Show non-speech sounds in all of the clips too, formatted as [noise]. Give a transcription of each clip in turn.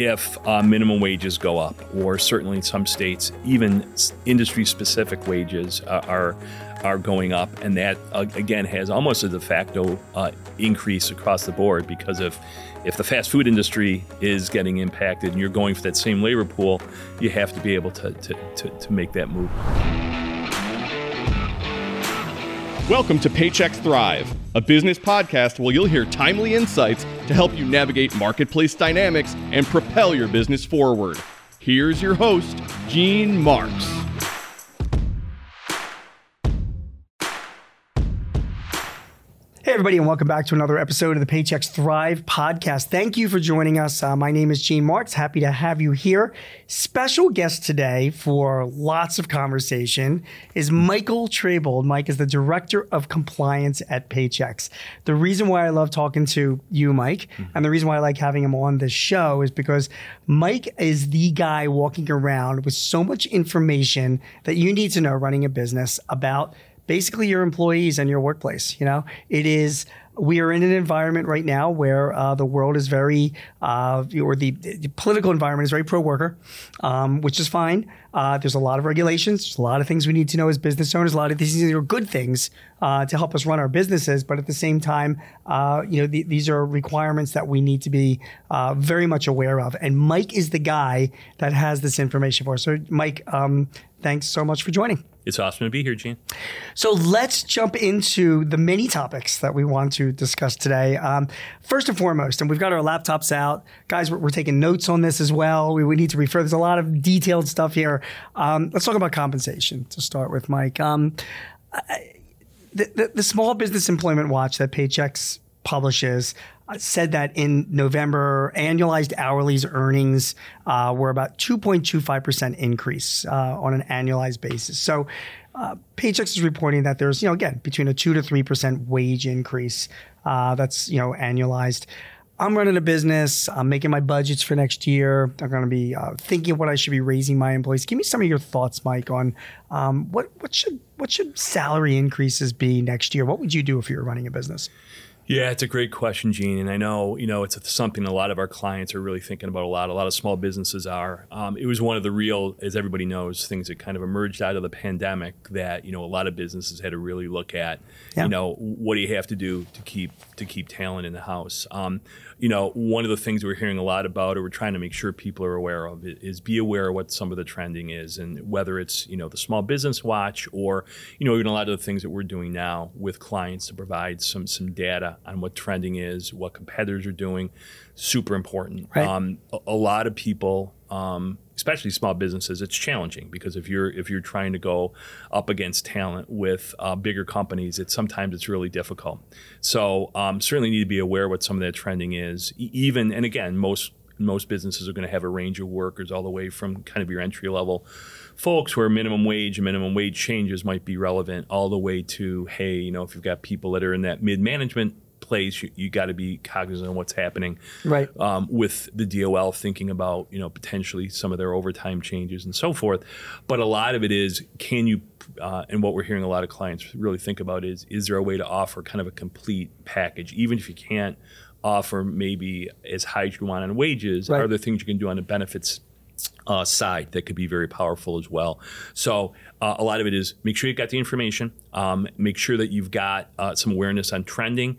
if uh, minimum wages go up, or certainly in some states, even industry specific wages uh, are are going up, and that uh, again has almost a de facto uh, increase across the board because of if the fast food industry is getting impacted and you're going for that same labor pool, you have to be able to, to, to, to make that move. Welcome to Paychex Thrive, a business podcast where you'll hear timely insights to help you navigate marketplace dynamics and propel your business forward. Here's your host, Gene Marks. Everybody, and welcome back to another episode of the Paychex Thrive podcast. Thank you for joining us. Uh, my name is Gene Marks. Happy to have you here. Special guest today for lots of conversation is Michael Trabold. Mike is the Director of Compliance at Paychex. The reason why I love talking to you, Mike, mm-hmm. and the reason why I like having him on this show is because Mike is the guy walking around with so much information that you need to know running a business about – basically your employees and your workplace. You know, it is we are in an environment right now where uh, the world is very, uh, or the, the, political environment is very pro worker, um, which is fine. Uh, there's a lot of regulations. There's a lot of things we need to know as business owners. A lot of these are good things uh, to help us run our businesses, but at the same time, uh, you know, the, these are requirements that we need to be uh, very much aware of. And Mike is the guy that has this information for us. So, Mike, um, thanks so much for joining. It's awesome to be here, Gene. So let's jump into the many topics that we want to discuss today. Um, first and foremost, and we've got our laptops out. Guys, we're, we're taking notes on this as well. We, we, need to refer. There's a lot of detailed stuff here. Um, let's talk about compensation to start with, Mike. Um, I, the, the, the Small Business Employment Watch that Paychex publishes said that in November, annualized hourly's earnings uh, were about 2.25% increase uh, on an annualized basis. So uh, Paychex is reporting that there's, you know, again, between a 2 to 3% wage increase uh, that's, you know, annualized. I'm running a business. I'm making my budgets for next year. I'm going to be uh, thinking what I should be raising my employees. Give me some of your thoughts, Mike, on um, what what should what should salary increases be next year? What would you do if you were running a business? Yeah, it's a great question, Gene. And I know, you know, it's something a lot of our clients are really thinking about a lot. A lot of small businesses are. Um, it was one of the real, as everybody knows, things that kind of emerged out of the pandemic that, you know, a lot of businesses had to really look at, yeah. you know, what do you have to do to keep to keep talent in the house? Um, you know, one of the things we're hearing a lot about, or we're trying to make sure people are aware of, is be aware of what some of the trending is, and whether it's you know the small business watch or you know even a lot of the things that we're doing now with clients to provide some some data on what trending is, what competitors are doing, super important. Right. Um, a, a, lot of people. Um, especially small businesses, it's challenging because if you're if you're trying to go up against talent with uh, bigger companies, it's sometimes it's really difficult. So um, certainly need to be aware what some of that trending is. Even and again, most most businesses are going to have a range of workers all the way from kind of your entry level folks where minimum wage and minimum wage changes might be relevant all the way to hey you know if you've got people that are in that mid management place, you, you got to be cognizant of what's happening. Right. Um, with the DOL thinking about you know potentially some of their overtime changes and so forth, but a lot of it is can you uh, and what we're hearing a lot of clients really think about is is there a way to offer kind of a complete package, even if you can't offer maybe as high as you want on wages, right. are there things you can do on the benefits uh, side that could be very powerful as well. So uh, a lot of it is make sure you've got the information, um, make sure that you've got uh, some awareness on trending,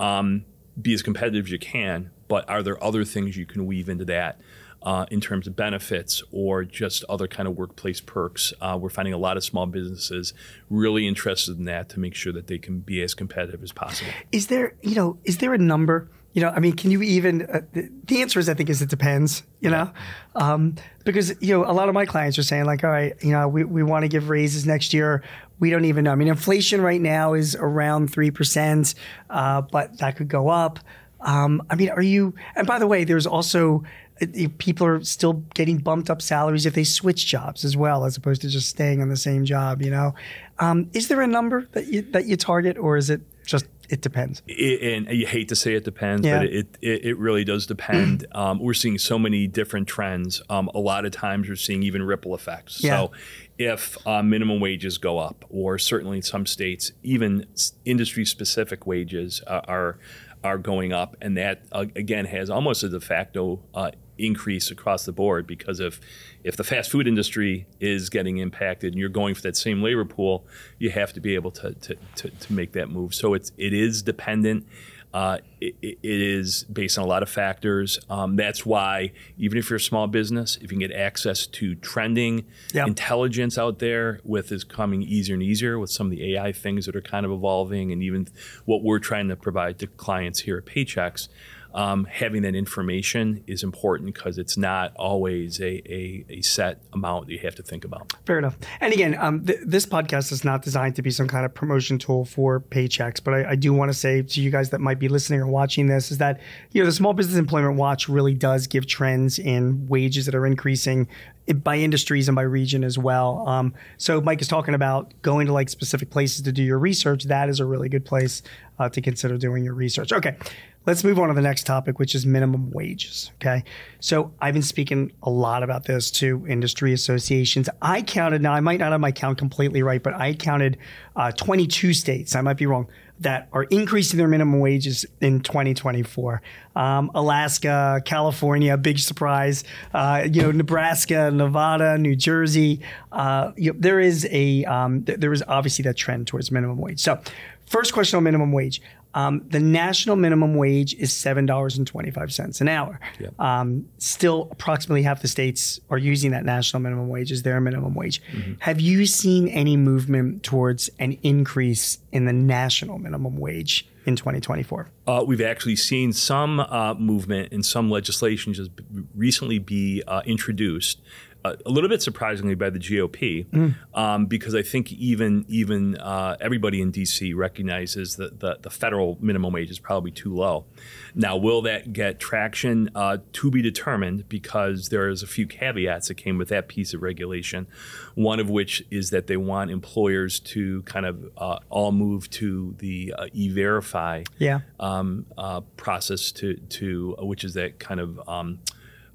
um, be as competitive as you can, but are there other things you can weave into that? Uh, in terms of benefits or just other kind of workplace perks. Uh, we're finding a lot of small businesses really interested in that to make sure that they can be as competitive as possible. Is there, you know, is there a number? You know, I mean, can you even? Uh, the, the, answer is, I think, is it depends. You know, um, because you know, a lot of my clients are saying like, all right, you know, we, we want to give raises next year we don't even know. I mean, inflation right now is around 3%, uh, but that could go up. Um, I mean, are you, and by the way, there's also, uh, people are still getting bumped up salaries if they switch jobs as well, as opposed to just staying on the same job, you know? Um, is there a number that you, that you target or is it just it depends. It, and you hate to say it depends, yeah. but it, it, it really does depend. [clears throat] um, we're seeing so many different trends. Um, a lot of times we're seeing even ripple effects. Yeah. So if uh, minimum wages go up, or certainly in some states, even industry specific wages uh, are are going up, and that uh, again has almost a de facto uh, increase across the board because if if the fast food industry is getting impacted and you're going for that same labor pool, you have to be able to to, to, to make that move. So it's it is dependent. Uh, it, it is based on a lot of factors. Um, that's why, even if you're a small business, if you can get access to trending Yep. intelligence out there with is coming easier and easier with some of the AI things that are kind of evolving, and even what we're trying to provide to clients here at Paychex. Um, having that information is important because it's not always a, a, a set amount that you have to think about. Fair enough. And again, um, th- this podcast is not designed to be some kind of promotion tool for Paychex, but I, I do want to say to you guys that might be listening or watching this is that you know the Small Business Employment Watch really does give trends in wages that are increasing by industries and by region as well. Um, so Mike is talking about going to like specific places to do your research. That is a really good place uh, to consider doing your research. Okay. Let's move on to the next topic, which is minimum wages. Okay. So I've been speaking a lot about this to industry associations. I counted, now I might not have my count completely right, but I counted uh, 22 states, I might be wrong, that are increasing their minimum wages in 2024. Um, Alaska, California, big surprise. Uh, you know, Nebraska, Nevada, New Jersey. Uh, you know, there is a, um, th- there is obviously that trend towards minimum wage. So, first question on minimum wage. Um, the national minimum wage is seven dollars and twenty five cents an hour. Um, still, approximately half the states are using that national minimum wage as their minimum wage. Have you seen any movement towards an increase in the national minimum wage in 2024? Uh, we've actually seen some uh, movement and some legislation just b- recently be uh, introduced. A little bit surprisingly by the GOP, um, because I think even even uh, everybody in DC recognizes that the, the federal minimum wage is probably too low. Now, will that get traction? Uh, to be determined, because there is a few caveats that came with that piece of regulation. One of which is that they want employers to kind of uh, all move to the uh, e-verify Yeah. um, uh, process to to uh, which is that kind of um,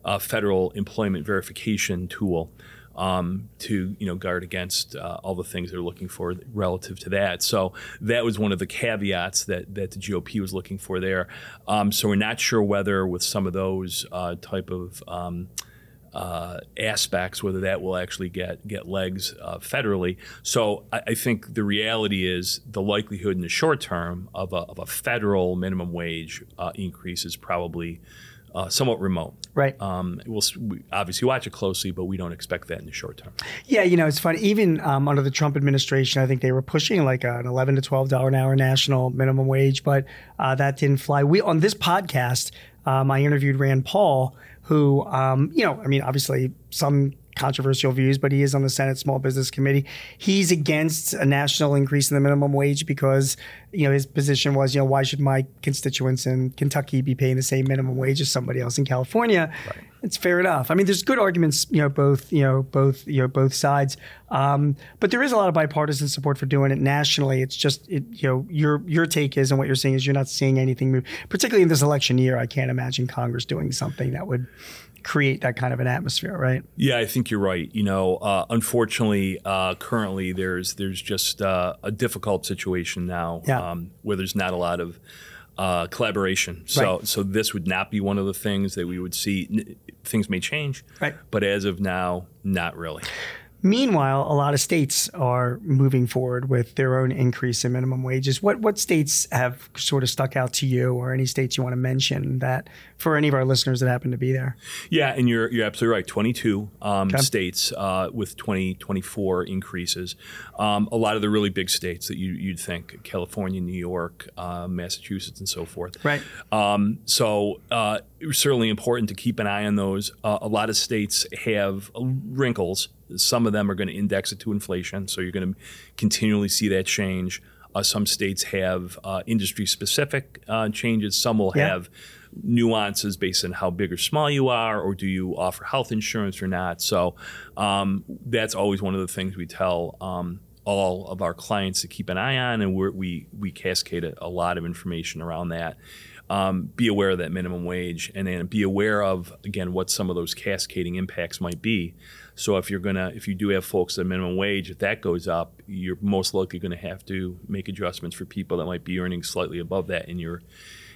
uh, federal employment verification tool um, to you know guard against uh, all the things they're looking for relative to that. So that was one of the caveats that that the GOP was looking for there. Um, so we're not sure whether with some of those uh, type of um, uh, aspects, whether that will actually get get legs uh, federally. So I, I think the reality is the likelihood in the short term of a, of a federal minimum wage uh, increase is probably uh, somewhat remote. Right. Um, we'll we obviously watch it closely, but we don't expect that in the short term. Yeah, you know, it's funny. Even um, under the Trump administration, I think they were pushing like an eleven to twelve dollar an hour national minimum wage, but uh, that didn't fly. We on this podcast, um, I interviewed Rand Paul, who, um, you know, I mean, obviously some controversial views, but he is on the Senate Small Business Committee. He's against a national increase in the minimum wage because, you know, his position was, you know, why should my constituents in Kentucky be paying the same minimum wage as somebody else in California? It's fair enough. I mean, there's good arguments, you know, both, you know, both, you know, both sides. Um, but there is a lot of bipartisan support for doing it nationally. It's just, it, you know, your your take is, and what you're seeing is, you're not seeing anything move, particularly in this election year. I can't imagine Congress doing something that would create that kind of an atmosphere, right? Yeah, I think you're right. You know, uh, unfortunately, uh, currently there's there's just uh, a difficult situation now Yeah. um, where there's not a lot of uh, collaboration. So Right. so this would not be one of the things that we would see. N- Things may change, Right. but as of now, not really. Meanwhile, a lot of states are moving forward with their own increase in minimum wages. What what states have sort of stuck out to you, or any states you want to mention that for any of our listeners that happen to be there? Yeah, and you're you're absolutely right. 22 um, states uh, with 2024 increases. Um, a lot of the really big states that you, you'd think California, New York, uh, Massachusetts, and so forth. Right. Um, so uh, certainly important to keep an eye on those. Uh, a lot of states have wrinkles. Some of them are going to index it to inflation, so you're going to continually see that change. Uh, some states have uh, industry-specific uh, changes. Some will Yeah. have nuances based on how big or small you are, or do you offer health insurance or not. So um, that's always one of the things we tell um, all of our clients to keep an eye on, and we're, we we cascade a, a lot of information around that. Um, be aware of that minimum wage, and then be aware of again what some of those cascading impacts might be. So if you're gonna, if you do have folks at minimum wage, if that goes up, you're most likely going to have to make adjustments for people that might be earning slightly above that in your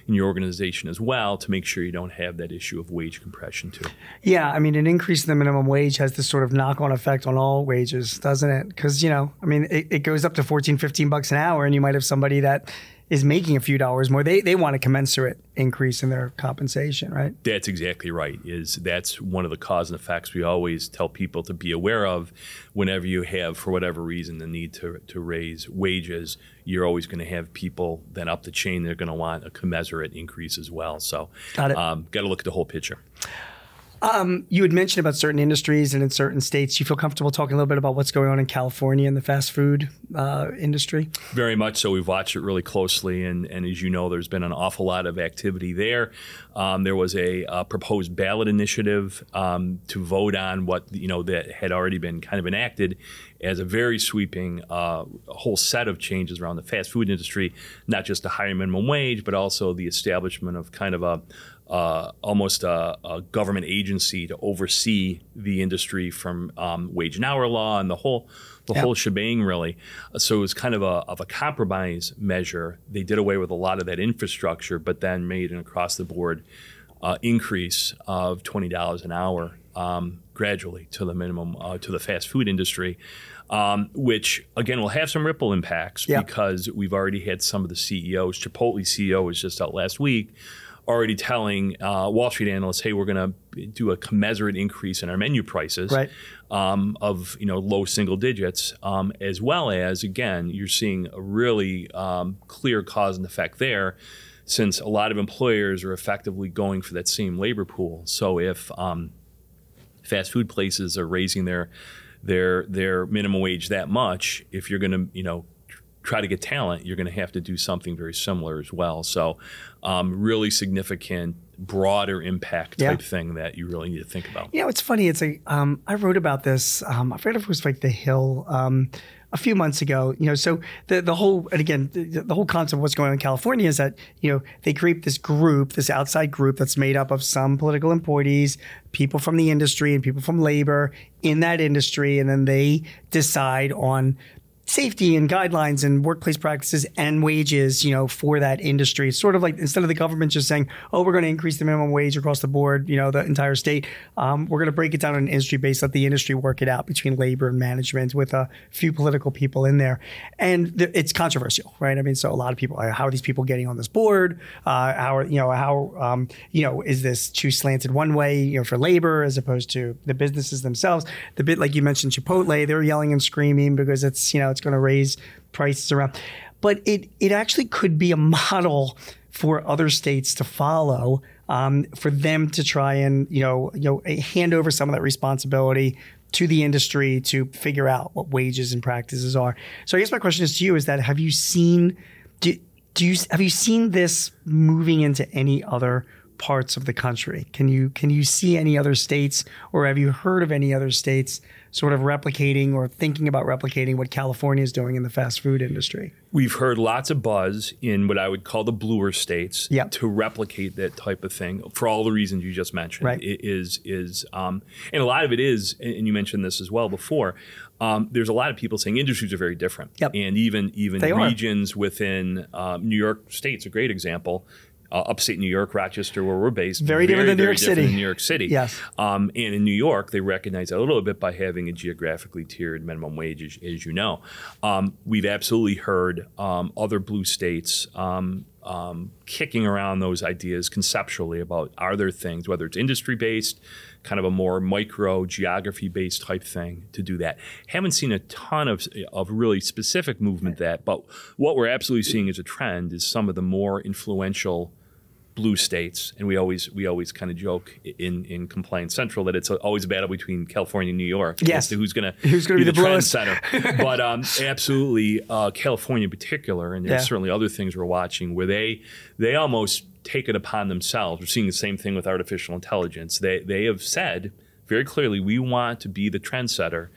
in your organization as well to make sure you don't have that issue of wage compression too. Yeah, I mean, an increase in the minimum wage has this sort of knock-on effect on all wages, doesn't it? Because you know, I mean, it, it goes up to 14, 15 bucks an hour, and you might have somebody that is making a few dollars more, they they want a commensurate increase in their compensation, right? That's exactly right. Is that's one of the cause and effects we always tell people to be aware of whenever you have, for whatever reason, the need to to raise wages. You're always going to have people then up the chain. They're going to want a commensurate increase as well. So, got, um, got to look at the whole picture. Um, you had mentioned about certain industries and in certain states. You feel comfortable talking a little bit about what's going on in California in the fast food uh, industry? Very much so. We've watched it really closely, and, and as you know, there's been an awful lot of activity there. Um, there was a, a, proposed ballot initiative um, to vote on what you know that had already been kind of enacted as a very sweeping uh, whole set of changes around the fast food industry, not just a higher minimum wage, but also the establishment of kind of a uh, almost a, a, government agency to oversee the industry from um, wage and hour law and the whole the yep. whole shebang really. So it was kind of a of a compromise measure. They did away with a lot of that infrastructure, but then made an across the board uh, increase of twenty dollars an hour um, gradually to the minimum uh, to the fast food industry. Um, which again will have some ripple impacts yep. because we've already had some of the CEOs. Chipotle CEO was just out last week already telling uh, Wall Street analysts, "Hey, we're going to do a commensurate increase in our menu prices right. um, of you know low single digits," um, as well as again, you're seeing a really um, clear cause and effect there, since a lot of employers are effectively going for that same labor pool. So if um, fast food places are raising their their their minimum wage that much, if you're going to you know try to get talent, you're going to have to do something very similar as well. So, um, really significant, broader impact type yeah. thing that you really need to think about. You know, it's funny. It's like um, I wrote about this. Um, I forget if it was like The Hill. Um, a few months ago, you know, so the the whole and again the, the, whole concept of what's going on in California is that you know they create this group, this outside group that's made up of some political employees, people from the industry, and people from labor in that industry, and then they decide on safety and guidelines and workplace practices and wages, you know, for that industry. It's sort of like instead of the government just saying, "Oh, we're going to increase the minimum wage across the board," you know, the entire state, um, we're going to break it down on an industry base, let the industry work it out between labor and management with a few political people in there, and th- it's controversial, right? I mean, so a lot of people, how are these people getting on this board? Uh, how are you know how um, you know is this too slanted one way, you know, for labor as opposed to the businesses themselves? The bit like you mentioned, Chipotle, they're yelling and screaming because it's you know it's it's going to raise prices around. But it it actually could be a model for other states to follow, um, for them to try and you know you know hand over some of that responsibility to the industry to figure out what wages and practices are. So I guess my question is to you: is that have you seen do, do you have you seen this moving into any other parts of the country? Can you can you see any other states, or have you heard of any other states sort of replicating or thinking about replicating what California is doing in the fast food industry? We've heard lots of buzz in what I would call the bluer states yep. to replicate that type of thing for all the reasons you just mentioned. Right. It is is um, and a lot of it is, and you mentioned this as well before. Um, there's a lot of people saying industries are very different, yep. and even even they regions are. within um, New York State's a great example uh, upstate New York, Rochester, where we're based. Very, very different than New York City. New York City. Yes. Um, and in New York, they recognize that a little bit by having a geographically tiered minimum wage, as, as you know. Um, we've absolutely heard um, other blue states um, um, kicking around those ideas conceptually about are there things, whether it's industry based, kind of a more micro geography based type thing to do that. Haven't seen a ton of, of really specific movement that, but what we're absolutely seeing as a trend is some of the more influential blue states, and we always we always kind of joke in in Compliance Central that it's always a battle between California and New York yes. as to who's going to who's going to be, the, the trend setter. [laughs] but um, absolutely, uh, California in particular, and there's yeah. certainly other things we're watching where they they almost take it upon themselves. We're seeing the same thing with artificial intelligence. They they have said very clearly we want to be the trendsetter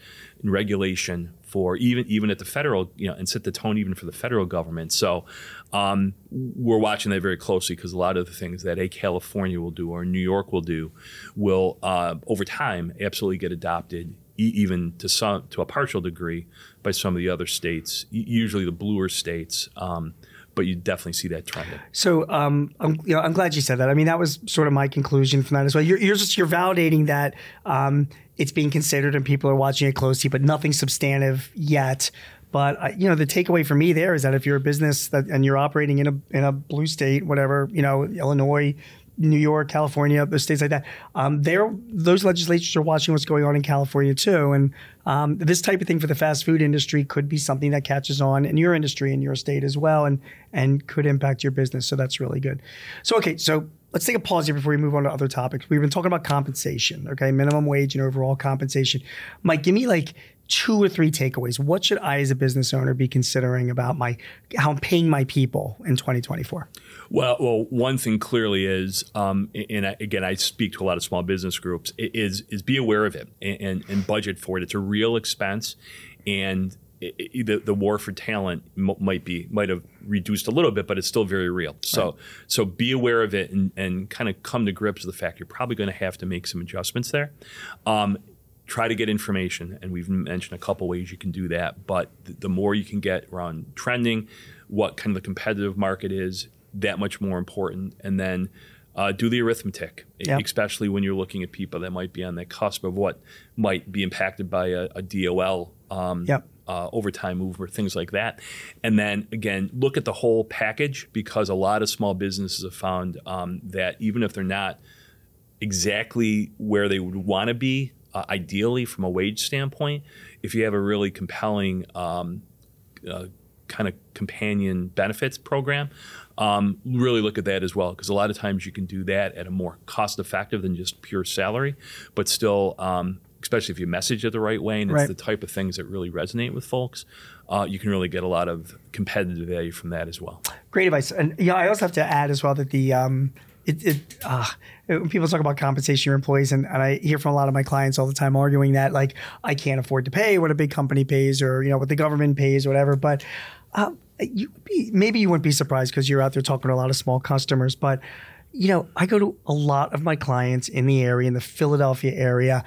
in regulation for even even at the federal, you know, and set the tone even for the federal government. So um, we're watching that very closely because a lot of the things that a California will do or New York will do will uh, over time absolutely get adopted, e- even to some to a partial degree by some of the other states, usually the bluer states. Um, but you definitely see that trend. So um, I'm, you know, I'm glad you said that. I mean, that was sort of my conclusion from that as well. You're, you're just you're validating that um, it's being considered and people are watching it closely, but nothing substantive yet. But uh, you know, the takeaway for me there is that if you're a business that and you're operating in a in a blue state, whatever, you know, Illinois, New York, California, states like that, um, those legislatures are watching what's going on in California too, and um, this type of thing for the fast food industry could be something that catches on in your industry in your state as well, and and could impact your business. So that's really good. So okay, so let's take a pause here before we move on to other topics. We've been talking about compensation, okay, minimum wage and overall compensation. Mike, give me like two or three takeaways. What should I, as a business owner, be considering about my how I'm paying my people in 2024? Well, well, one thing clearly is, um, and I, again, I speak to a lot of small business groups. Is is be aware of it and, and, and budget for it. It's a real expense, and it, it, the, the war for talent m- might be might have reduced a little bit, but it's still very real. So right. so be aware of it and, and kind of come to grips with the fact you're probably going to have to make some adjustments there. Um, try to get information, and we've mentioned a couple ways you can do that. But the, the more you can get around trending, what kind of the competitive market is, that much more important. And then uh, do the arithmetic, yep. especially when you're looking at people that might be on the cusp of what might be impacted by a, a DOL um, yep. Uh, overtime move or things like that. And then again, look at the whole package because a lot of small businesses have found um, that even if they're not exactly where they would want to be uh, ideally from a wage standpoint, if you have a really compelling um, uh, kind of companion benefits program, um, really look at that as well because a lot of times you can do that at a more cost effective than just pure salary, but still. Um, especially if you message it the right way and it's right. the type of things that really resonate with folks, uh, you can really get a lot of competitive value from that as well. Great advice. And yeah, I also have to add as well that the um, it, it uh, when people talk about compensation your employees, and, and, I hear from a lot of my clients all the time arguing that like I can't afford to pay what a big company pays or you know what the government pays or whatever. But uh, you be, maybe you wouldn't be surprised because you're out there talking to a lot of small customers. But you know, I go to a lot of my clients in the area, in the Philadelphia area,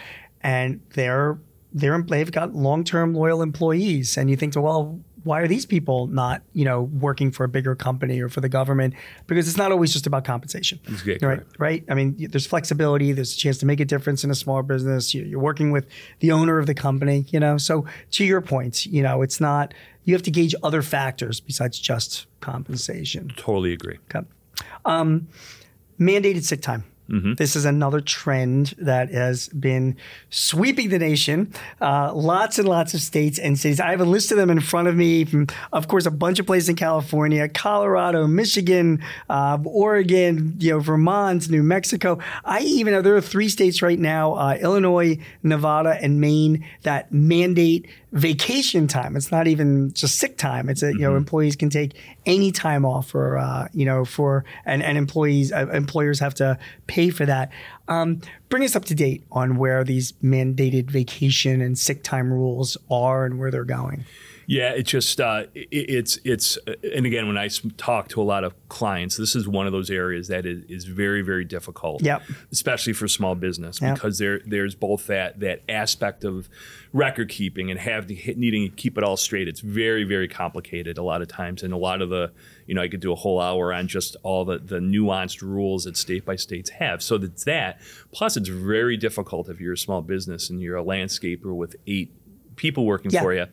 and they're they're they've got long term loyal employees, and you think, well, why are these people not, you know, working for a bigger company or for the government? Because it's not always just about compensation, right? Right. I mean, there's flexibility. There's a chance to make a difference in a small business. You're working with the owner of the company, you know. So to your point, you know, it's not. You have to gauge other factors besides just compensation. Totally agree. Okay. Um, mandated sick time. Mm-hmm. This is another trend that has been sweeping the nation. Uh, lots and lots of states and cities. I have a list of them in front of me from, of course, a bunch of places in California, Colorado, Michigan, uh, Oregon, you know, Vermont, New Mexico. I even know there are three states right now, uh, Illinois, Nevada, and Maine, that mandate vacation time. It's not even just sick time. It's a, you know, mm-hmm. employees can take any time off for, uh, you know, for, and, and employees, uh, employers have to pay for that. Um, bring us up to date on where these mandated vacation and sick time rules are and where they're going. Yeah, it's just uh, it, it's it's and again when I talk to a lot of clients, this is one of those areas that is, is very very difficult. Yep. especially for small business yep. because there there's both that that aspect of record keeping and have to, needing to keep it all straight. It's very very complicated a lot of times, and a lot of the you know I could do a whole hour on just all the the nuanced rules that state by states have. So that's that. Plus, it's very difficult if you're a small business and you're a landscaper with eight people working yeah. for you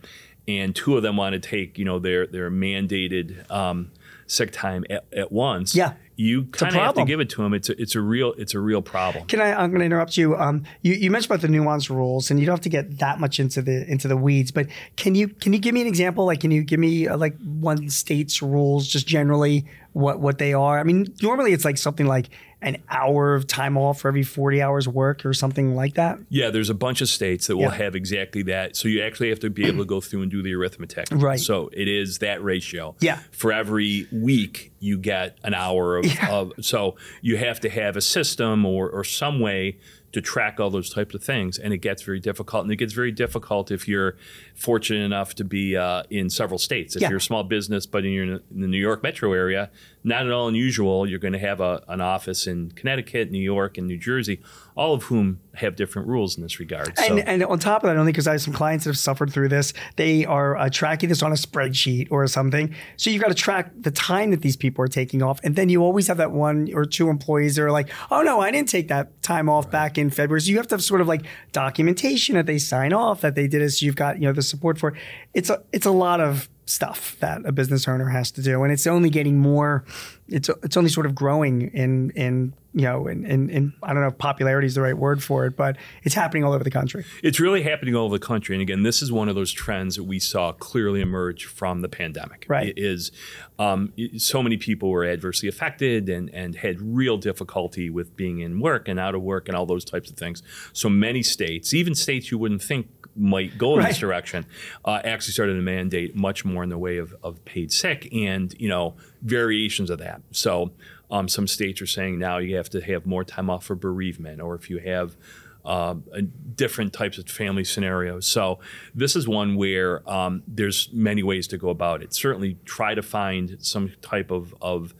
and two of them want to take you know their their mandated um, sick time at, at once. Yeah. You kind of have to give it to them. It's a, it's a real it's a real problem. Can I? I'm going to interrupt you. Um, you. You mentioned about the nuanced rules, and you don't have to get that much into the into the weeds. But can you can you give me an example? Like, can you give me uh, like one state's rules, just generally what what they are? I mean, normally it's like something like an hour of time off for every 40 hours work or something like that? Yeah, there's a bunch of states that will yeah. have exactly that. So you actually have to be able to go through and do the arithmetic. Right. So it is that ratio. Yeah. For every week, you get an hour of, yeah. of so you have to have a system or, or some way to track all those types of things. And it gets very difficult. And it gets very difficult if you're fortunate enough to be uh, in several states. If yeah. you're a small business, but you're in the New York metro area, not at all unusual. You're going to have a, an office in Connecticut, New York, and New Jersey, all of whom have different rules in this regard. And, and on top of that, only because I have some clients that have suffered through this, they are uh, tracking this on a spreadsheet or something. So you've got to track the time that these people are taking off. And then you always have that one or two employees that are like, oh, no, I didn't take that time off right. back in February. So you have to have sort of like documentation that they sign off, that they did it. So you've got, you know, the support for it. It's a, it's a lot of stuff that a business owner has to do, and it's only getting more. It's it's only sort of growing in in you know in, in, in I don't know if popularity is the right word for it, but it's happening all over the country. It's really happening all over the country, and again, this is one of those trends that we saw clearly emerge from the pandemic. Right, it is um, so many people were adversely affected and and had real difficulty with being in work and out of work and all those types of things. So many states, even states you wouldn't think might go in right. this direction, uh, actually started to mandate much more in the way of, of paid sick and you know variations of that. So um, some states are saying now you have to have more time off for bereavement, or if you have uh, different types of family scenarios. So this is one where um, there's many ways to go about it. Certainly, try to find some type of, of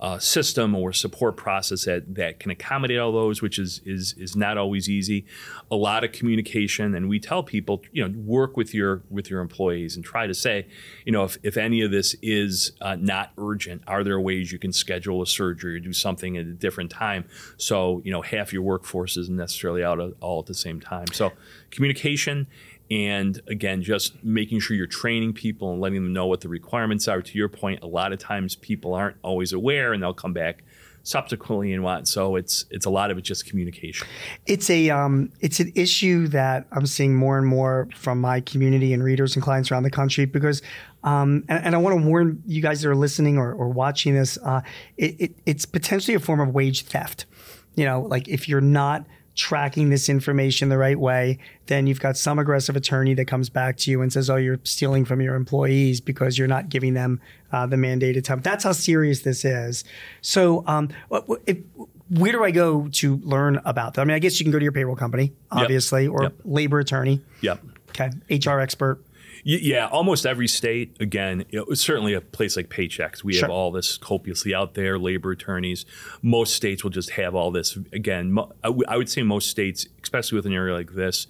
uh, system or support process that, that can accommodate all those, which is, is is not always easy. A lot of communication, and we tell people, you know, work with your with your employees and try to say, you know, if, if any of this is uh, not urgent, are there ways you can schedule a surgery or do something at a different time? So you know, half your workforce isn't necessarily out all at the same time. So communication and again just making sure you're training people and letting them know what the requirements are. To your point a lot of times people aren't always aware and they'll come back subsequently and what. So it's it's a lot of it just communication. It's a um, it's an issue that i'm seeing more and more from my community and readers and clients around the country because um, and, and, i want to warn you guys that are listening or, or watching this uh, it, it, it's potentially a form of wage theft. You know like if you're not tracking this information the right way, then you've got some aggressive attorney that comes back to you and says, "Oh, you're stealing from your employees because you're not giving them uh, the mandated time." That's how serious this is. So, um, if, where do I go to learn about that? I mean, I guess you can go to your payroll company, obviously, yep. or yep. labor attorney. Yep. Okay, HR expert. Yeah, almost every state. Again, you know, certainly a place like Paychex, we sure. have all this copiously out there. Labor attorneys. Most states will just have all this. Again, I would say most states, especially with an area like this,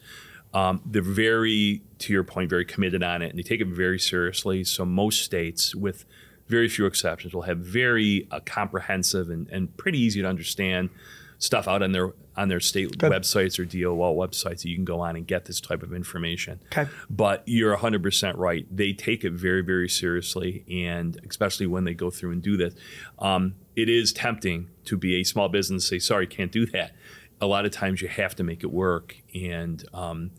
um, they're very, to your point, very committed on it, and they take it very seriously. So most states, with very few exceptions, will have very uh, comprehensive and, and pretty easy to understand stuff out on their on their state Good. websites or DOL websites that you can go on and get this type of information. Okay. But you're 100% right. They take it very, very seriously, and especially when they go through and do this. Um, it is tempting to be a small business and say, sorry, can't do that. A lot of times you have to make it work, and um,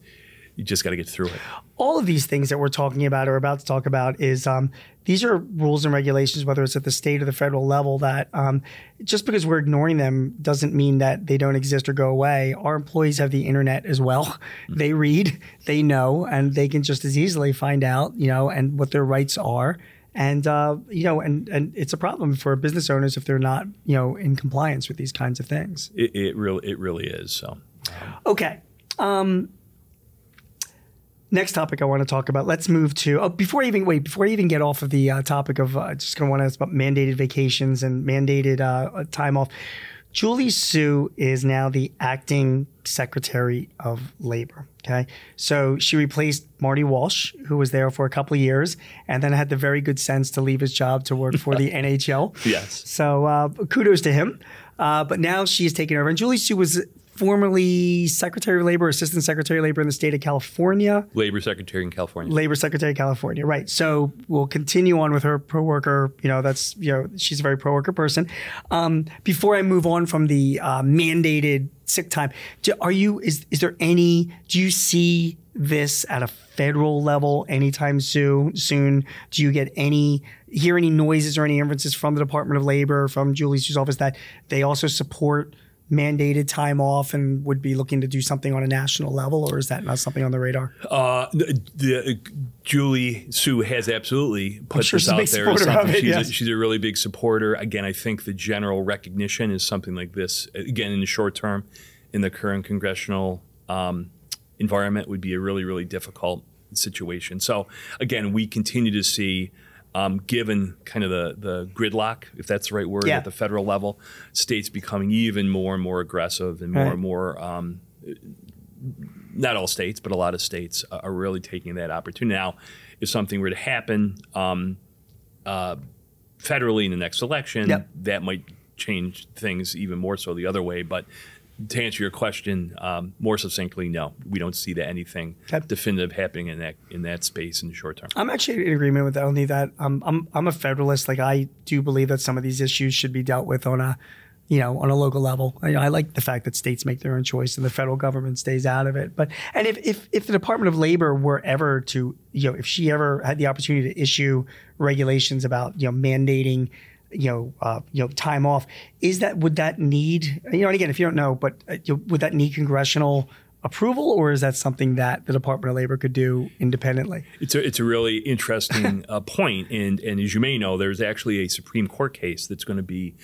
you just got to get through it. All of these things that we're talking about or about to talk about is um, these are rules and regulations, whether it's at the state or the federal level, that um, just because we're ignoring them doesn't mean that they don't exist or go away. Our employees have the internet as well. Mm-hmm. They read, they know, and they can just as easily find out, you know, and what their rights are. And uh, you know, and and it's a problem for business owners if they're not, you know, in compliance with these kinds of things. It, it really, it really is. So, okay. Um, next topic I want to talk about. Let's move to oh, before I even wait before I even get off of the uh, topic of uh, just going to want to ask about mandated vacations and mandated uh, time off. Julie Su is now the acting Secretary of Labor. Okay, so she replaced Marty Walsh, who was there for a couple of years, and then had the very good sense to leave his job to work for the [laughs] NHL. Yes. So uh, kudos to him. Uh, but now she's taking over, and Julie Su was formerly Secretary of Labor, Assistant Secretary of Labor in the state of California. Labor Secretary in California. Labor Secretary of California, right. So we'll continue on with her pro worker. You know, that's, you know, she's a very pro worker person. Um, before I move on from the uh, mandated sick time, do, are you, is, is there any, do you see this at a federal level anytime soon? Soon, do you get any hear any noises or any inferences from the Department of Labor, from Julie's office that they also support mandated time off and would be looking to do something on a national level, or is that not something on the radar? Uh, the, Julie Su has absolutely put sure this out there. It, she's, yes. a, she's, a, really big supporter. Again, I think the general recognition is something like this. Again, in the short term, in the current congressional um, environment, would be a really, really difficult situation. So, again, we continue to see um, given kind of the the gridlock, if that's the right word, Yeah. at the federal level, states becoming even more and more aggressive and more Right. and more. Um, not all states, but a lot of states uh, are really taking that opportunity. Now, if something were to happen um, uh, federally in the next election, Yep. that might change things even more so the other way. But to answer your question um, more succinctly, no, we don't see that anything Okay. definitive happening in that in that space in the short term. I'm actually in agreement with only that. Um, I'm I'm a federalist. Like I do believe that some of these issues should be dealt with on a, you know, on a local level. I, I like the fact that states make their own choice and the federal government stays out of it. But and if if if the Department of Labor were ever to, you know, if she ever had the opportunity to issue regulations about you know mandating. You know, uh, you know, time off. Is that would that need? You know, and again, if you don't know, but uh, you know, would that need congressional approval, or is that something that the Department of Labor could do independently? It's a, it's a really interesting [laughs] uh, point, and and as you may know, there's actually a Supreme Court case that's going to be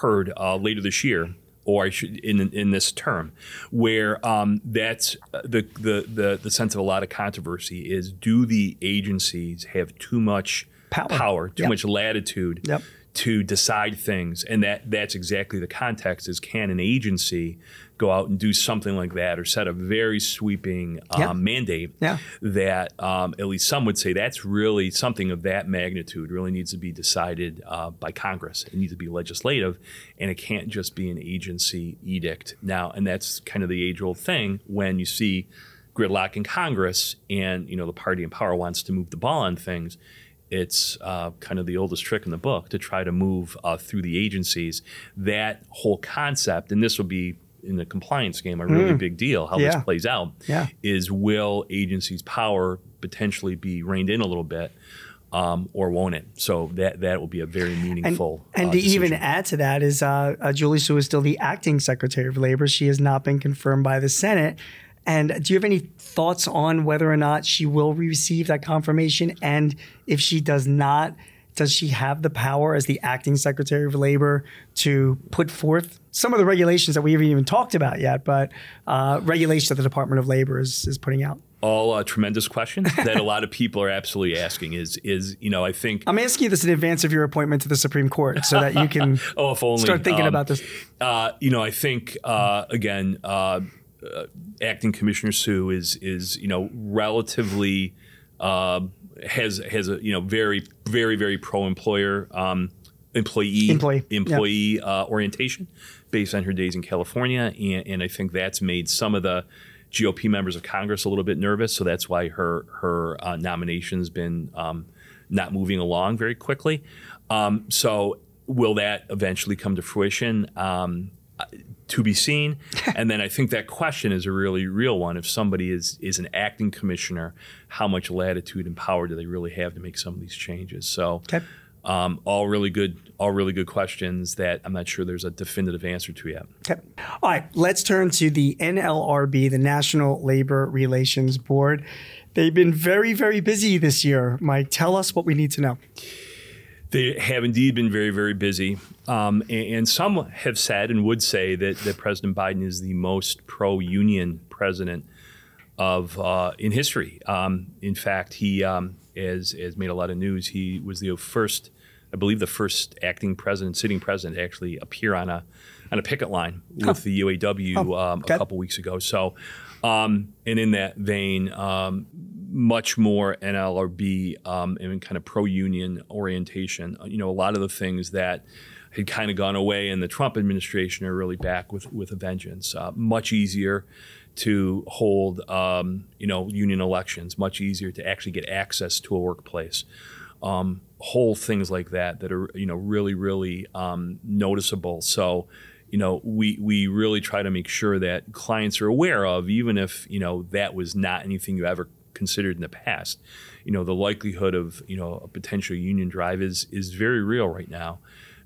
heard uh, later this year, or I should in in this term, where um, that's uh, the, the the the sense of a lot of controversy is: do the agencies have too much Power. too Yep. much latitude? Yep. To decide things, and that that's exactly the context. Is can an agency go out and do something like that, or set a very sweeping um, Yeah. mandate Yeah. that um, at least some would say that's really something of that magnitude really needs to be decided uh, by Congress. It needs to be legislative, and it can't just be an agency edict. Now, and that's kind of the age-old thing when you see gridlock in Congress, and you know the party in power wants to move the ball on things. It's uh, kind of the oldest trick in the book to try to move uh, through the agencies. That whole concept, and this will be in the compliance game a really big deal. How Mm. Yeah. this plays out Yeah. is will agencies' power potentially be reined in a little bit, um, or won't it? So that that will be a very meaningful. and uh, to even add to that is uh, uh, Julie Su is still the acting Secretary of Labor. She has not been confirmed by the Senate. And do you have any thoughts on whether or not she will receive that confirmation? And if she does not, does she have the power as the acting Secretary of Labor to put forth some of the regulations that we haven't even talked about yet, but uh, regulations that the Department of Labor is, is putting out? all uh, tremendous questions that a lot of people are absolutely asking. Is is you know I think I'm asking you this in advance of your appointment to the Supreme Court so that you can [laughs] oh if only start thinking um, about this. Uh, you know, I think uh, again, uh, acting Commissioner Su is is you know relatively uh, has has a you know very very very pro employer um, employee Employee, yeah. employee uh, orientation based on her days in California, and, and I think that's made some of the GOP members of Congress a little bit nervous. So that's why her her uh, nomination's been um, not moving along very quickly. Um, so will that eventually come to fruition? Um, to be seen. [laughs] and then I think that question is a really real one. If somebody is is an acting commissioner, how much latitude and power do they really have to make some of these changes? So. Okay. Um, all really good, all really good questions that I'm not sure there's a definitive answer to yet. Okay. All right. Let's turn to the NLRB, the National Labor Relations Board. They've been very, very busy this year. Mike, tell us what we need to know. They have indeed been very, very busy. Um, and, and some have said and would say that, that President Biden is the most pro union president of uh, in history. Um, in fact, he um, has, has made a lot of news. He was the first, I believe, the first acting president, sitting president, to actually appear on a on a picket line with the UAW um, okay. a couple weeks ago. So, um, and in that vein, um, much more NLRB um, and kind of pro union orientation. Uh, You know, a lot of the things that had kind of gone away in the Trump administration are really back with with a vengeance. Uh, much easier to hold, um, you know, union elections. Much easier to actually get access to a workplace. Um, whole things like that that are you know really really um, noticeable. So you know we we really try to make sure that clients are aware of even if you know that was not anything you ever considered in the past. You know the likelihood of you know a potential union drive is is very real right now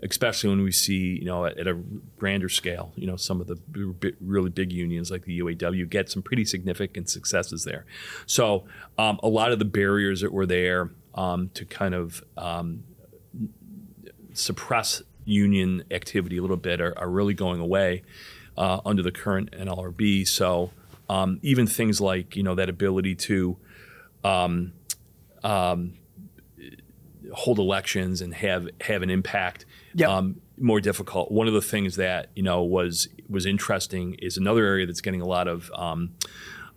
especially when we see, you know, at, at a grander scale, you know, some of the b- really big unions like the UAW get some pretty significant successes there. So um, a lot of the barriers that were there um, to kind of um, suppress union activity a little bit are, are really going away uh, under the current NLRB. So um, even things like, you know, that ability to hold elections and have have an impact. Yep. Um, more difficult. One of the things that you know was was interesting is another area that's getting a lot of um,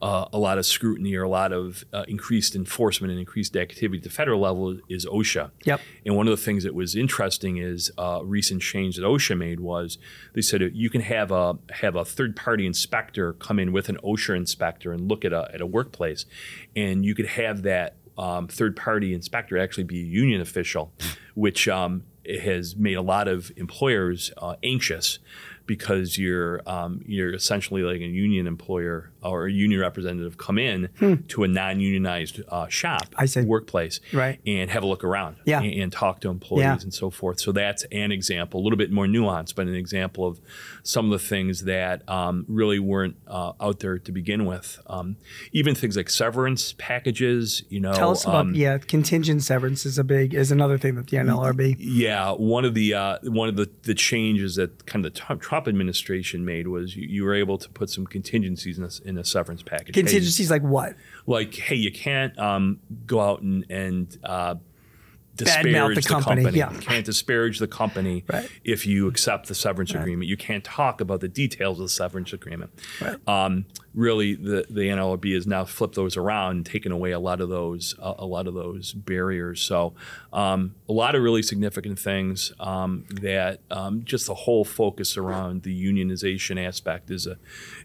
uh, a lot of scrutiny or a lot of uh, increased enforcement and increased activity at the federal level is OSHA. Yep. And one of the things that was interesting is a uh, recent change that OSHA made was they said you can have a have a third party inspector come in with an OSHA inspector and look at a at a workplace, and you could have that um, third party inspector actually be a union official, which um, has made a lot of employers uh, anxious because you're um, you're essentially like a union employer or a union representative come in hmm. to a non-unionized uh, shop, I see. workplace, right. and have a look around, yeah. and, and talk to employees yeah. and so forth. So that's an example, a little bit more nuanced, but an example of some of the things that um, really weren't uh, out there to begin with. Um, even things like severance packages, you know. Tell us about um, yeah, contingent severance is a big is another thing that the NLRB. Yeah, one of the uh, one of the, the changes that kind of the Trump administration made was you, you were able to put some contingencies in in a severance package. Contingencies hey, like what? Like, hey, you can't um, go out and, and uh, disparage the, the company. company. Yeah. You can't disparage the company right. if you accept the severance right. agreement. You can't talk about the details of the severance agreement. Right. Um, really, the the NLRB has now flipped those around and taken away a lot of those uh, a lot of those barriers. So um, a lot of really significant things um, that um, just the whole focus around the unionization aspect is a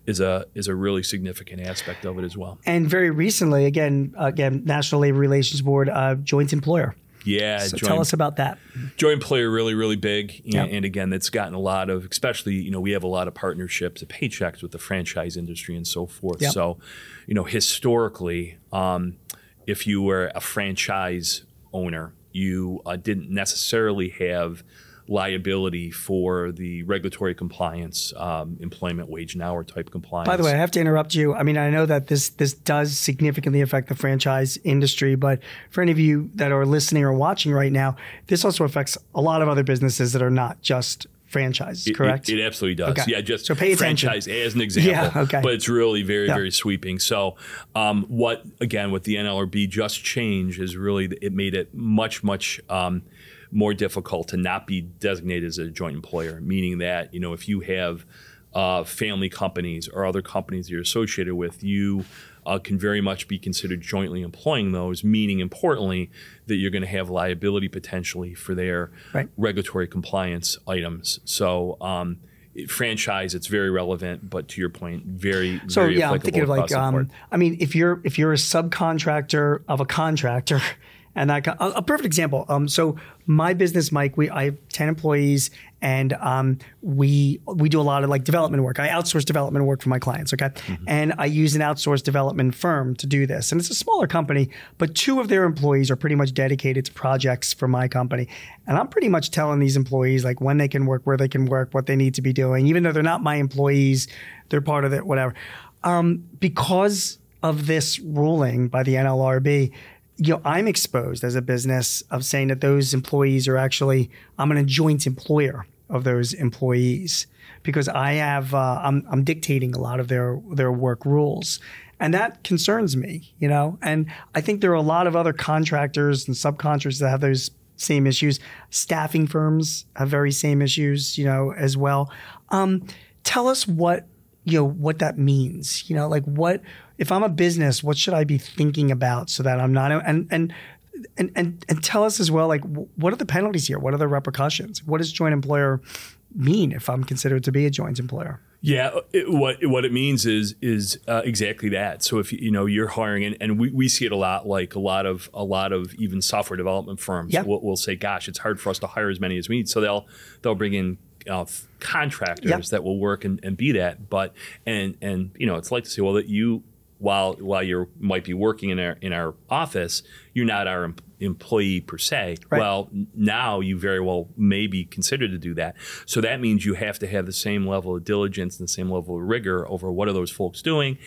is a is a really significant aspect of it as well. And very recently, again, again, National Labor Relations Board, uh, joint employer. Yeah, so joint, tell us about that. Joint employer really, really big, and, yep. and again, it's gotten a lot of, especially you know, we have a lot of partnerships, at Paychex with the franchise industry and so forth. Yep. So, you know, historically, um, if you were a franchise owner, you uh, didn't necessarily have liability for the regulatory compliance, um, employment wage and hour type compliance. By the way, I have to interrupt you. I mean, I know that this this does significantly affect the franchise industry, but for any of you that are listening or watching right now, this also affects a lot of other businesses that are not just franchises, correct? It, it, absolutely does. Okay. Yeah, just so pay franchise attention. as an example. [laughs] Yeah, okay. But it's really very, yeah. very sweeping. So, um, what again, what the NLRB just changed is really it made it much, much. Um, more difficult to not be designated as a joint employer, meaning that you know if you have uh, family companies or other companies that you're associated with, you uh, can very much be considered jointly employing those, meaning importantly that you're going to have liability potentially for their right. regulatory compliance items. So. Um, franchise it's very relevant but to your point very so very yeah i'm thinking of like um, i mean if you're if you're a subcontractor of a contractor and that a, a perfect example. Um, so my business, Mike, we I have ten employees, and um, we we do a lot of like development work. I outsource development work for my clients. Okay, mm-hmm. and I use an outsourced development firm to do this, and it's a smaller company, but two of their employees are pretty much dedicated to projects for my company, and I'm pretty much telling these employees like when they can work, where they can work, what they need to be doing, even though they're not my employees, they're part of it, whatever. Um, because of this ruling by the NLRB, you know, I'm exposed as a business of saying that those employees are actually, I'm an joint employer of those employees because I have, uh, I'm, I'm dictating a lot of their, their work rules. And that concerns me, you know, and I think there are a lot of other contractors and subcontractors that have those same issues. Staffing firms have very same issues, you know, as well. Um, tell us what, you know, what that means, you know, like what, if I'm a business, what should I be thinking about so that I'm not and and and and, and tell us as well like what are the penalties here? What are the repercussions? What does joint employer mean if I'm considered to be a joint employer? Yeah, it, what what it means is is uh, exactly that. So if you know you're hiring, and, and we, we see it a lot, like a lot of a lot of even software development firms yeah. will, will say, "Gosh, it's hard for us to hire as many as we need." So they'll they'll bring in uh, contractors that will work and, and be that. But and and you know, it's like to say, well, that you while while you might be working in our in our office, you're not our em- employee per se. Right. Well, now you very well may be considered to do that. So that means you have to have the same level of diligence and the same level of rigor over what are those folks doing,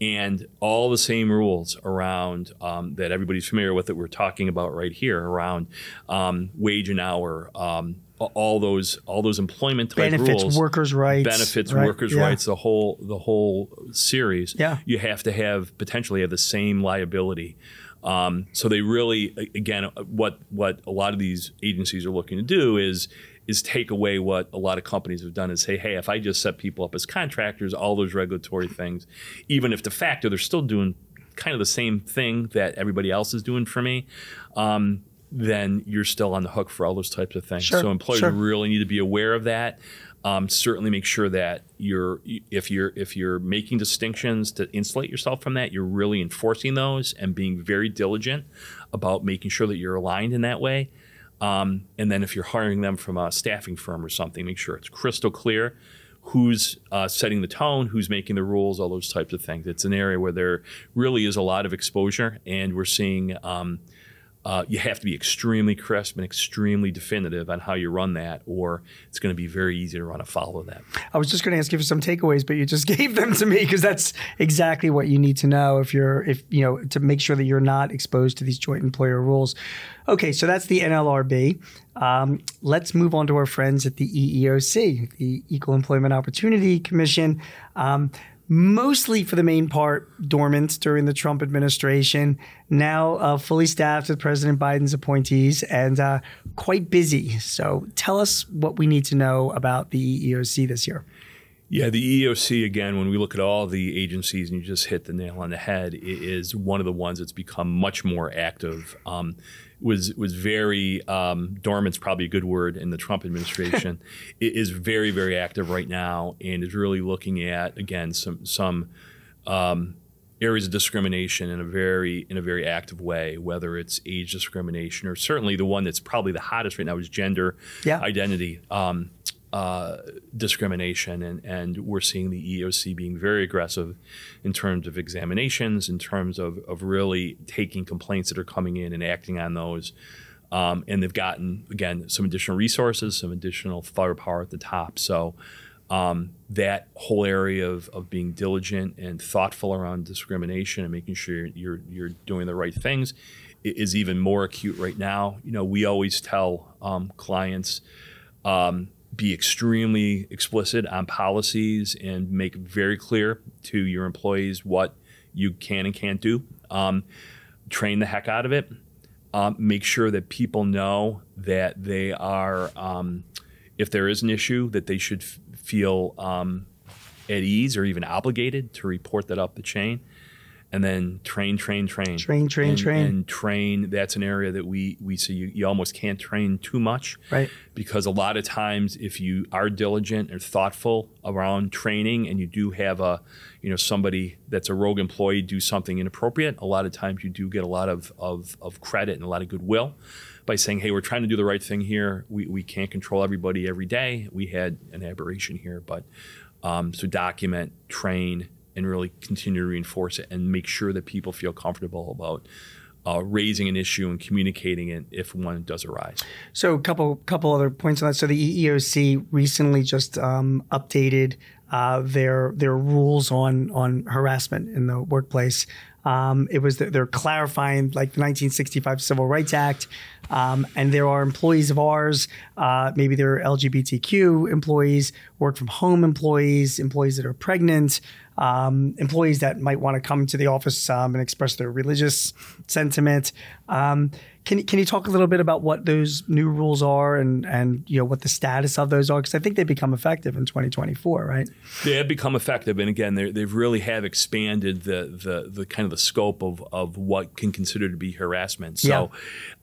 and all the same rules around um, that everybody's familiar with that we're talking about right here around um, wage and hour. Um, all those all those employment type benefits, rules, workers' rights, benefits, right? workers' yeah. rights, the whole the whole series. Yeah. you have to have potentially have the same liability Um, so they really, again, what what a lot of these agencies are looking to do is is take away what a lot of companies have done and say, hey, if I just set people up as contractors, all those regulatory things, even if de facto they're still doing kind of the same thing that everybody else is doing for me, um, then you're still on the hook for all those types of things. Sure, so employers sure. really need to be aware of that. Um, certainly make sure that you're if you're if you're making distinctions to insulate yourself from that, you're really enforcing those and being very diligent about making sure that you're aligned in that way. Um, and then if you're hiring them from a staffing firm or something, make sure it's crystal clear who's uh, setting the tone, who's making the rules, all those types of things. It's an area where there really is a lot of exposure, and we're seeing. Um, uh, you have to be extremely crisp and extremely definitive on how you run that, or it's going to be very easy to run afoul of that. I was just going to ask you for some takeaways, but you just [laughs] gave them to me because that's exactly what you need to know if you're if you know to make sure that you're not exposed to these joint employer rules. Okay, so that's the NLRB. Um, let's move on to our friends at the EEOC, the Equal Employment Opportunity Commission. Um, mostly for the main part dormant during the Trump administration, now uh, fully staffed with President Biden's appointees and uh, quite busy. So tell us what we need to know about the EEOC this year. Yeah, the EEOC, again, when we look at all the agencies, and you just hit the nail on the head, it is one of the ones that's become much more active. Um, was was very um, dormant's probably a good word in the Trump administration. [laughs] it is very very active right now and is really looking at again some some um, areas of discrimination in a very in a very active way, whether it's age discrimination or certainly the one that's probably the hottest right now is gender Yeah. identity. Um, uh, discrimination, and, and we're seeing the EEOC being very aggressive in terms of examinations, in terms of, of really taking complaints that are coming in and acting on those. Um, and they've gotten, again, some additional resources, some additional firepower at the top. So um, that whole area of, of being diligent and thoughtful around discrimination and making sure you're, you're doing the right things is even more acute right now. You know, we always tell um, clients, um, be extremely explicit on policies and make very clear to your employees what you can and can't do. Um, train the heck out of it. Um, make sure that people know that they are, um, if there is an issue, that they should f- feel um, at ease or even obligated to report that up the chain. And then train, train, train, Train, train, and, train. and train. That's an area that we we see. You, you almost can't train too much, Right. because a lot of times if you are diligent or thoughtful around training and you do have a you know somebody that's a rogue employee do something inappropriate a lot of times you do get a lot of, of, of credit and a lot of goodwill by saying hey we're trying to do the right thing here we, we can't control everybody every day we had an aberration here but um, so document train and really continue to reinforce it and make sure that people feel comfortable about uh, raising an issue and communicating it if one does arise So a couple couple other points on that. So the EEOC recently just um, updated uh, their their rules on on harassment in the workplace. Um, it was that they're clarifying like the 1965 Civil Rights Act, um, and there are employees of ours, uh, maybe they're LGBTQ employees, work from home employees, employees that are pregnant, um, employees that might want to come to the office um, and express their religious sentiment. Um, can, can you talk a little bit about what those new rules are and, and you know what the status of those are? Because I think they become effective in 2024, right? They have become effective, and again, they they've really have expanded the, the the kind of the scope of of what can consider to be harassment. So,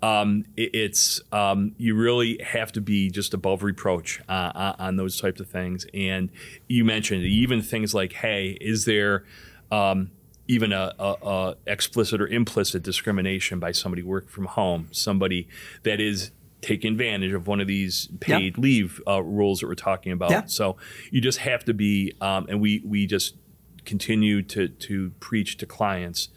um, it, it's um, you really have to be just above reproach uh, uh, on those types of things. And you mentioned even things like, hey, is there um, even a, a, a explicit or implicit discrimination by somebody working from home, somebody that is taking advantage of one of these paid leave uh, rules that we're talking about. Yeah. So you just have to be, um, and we we just continue to to preach to clients.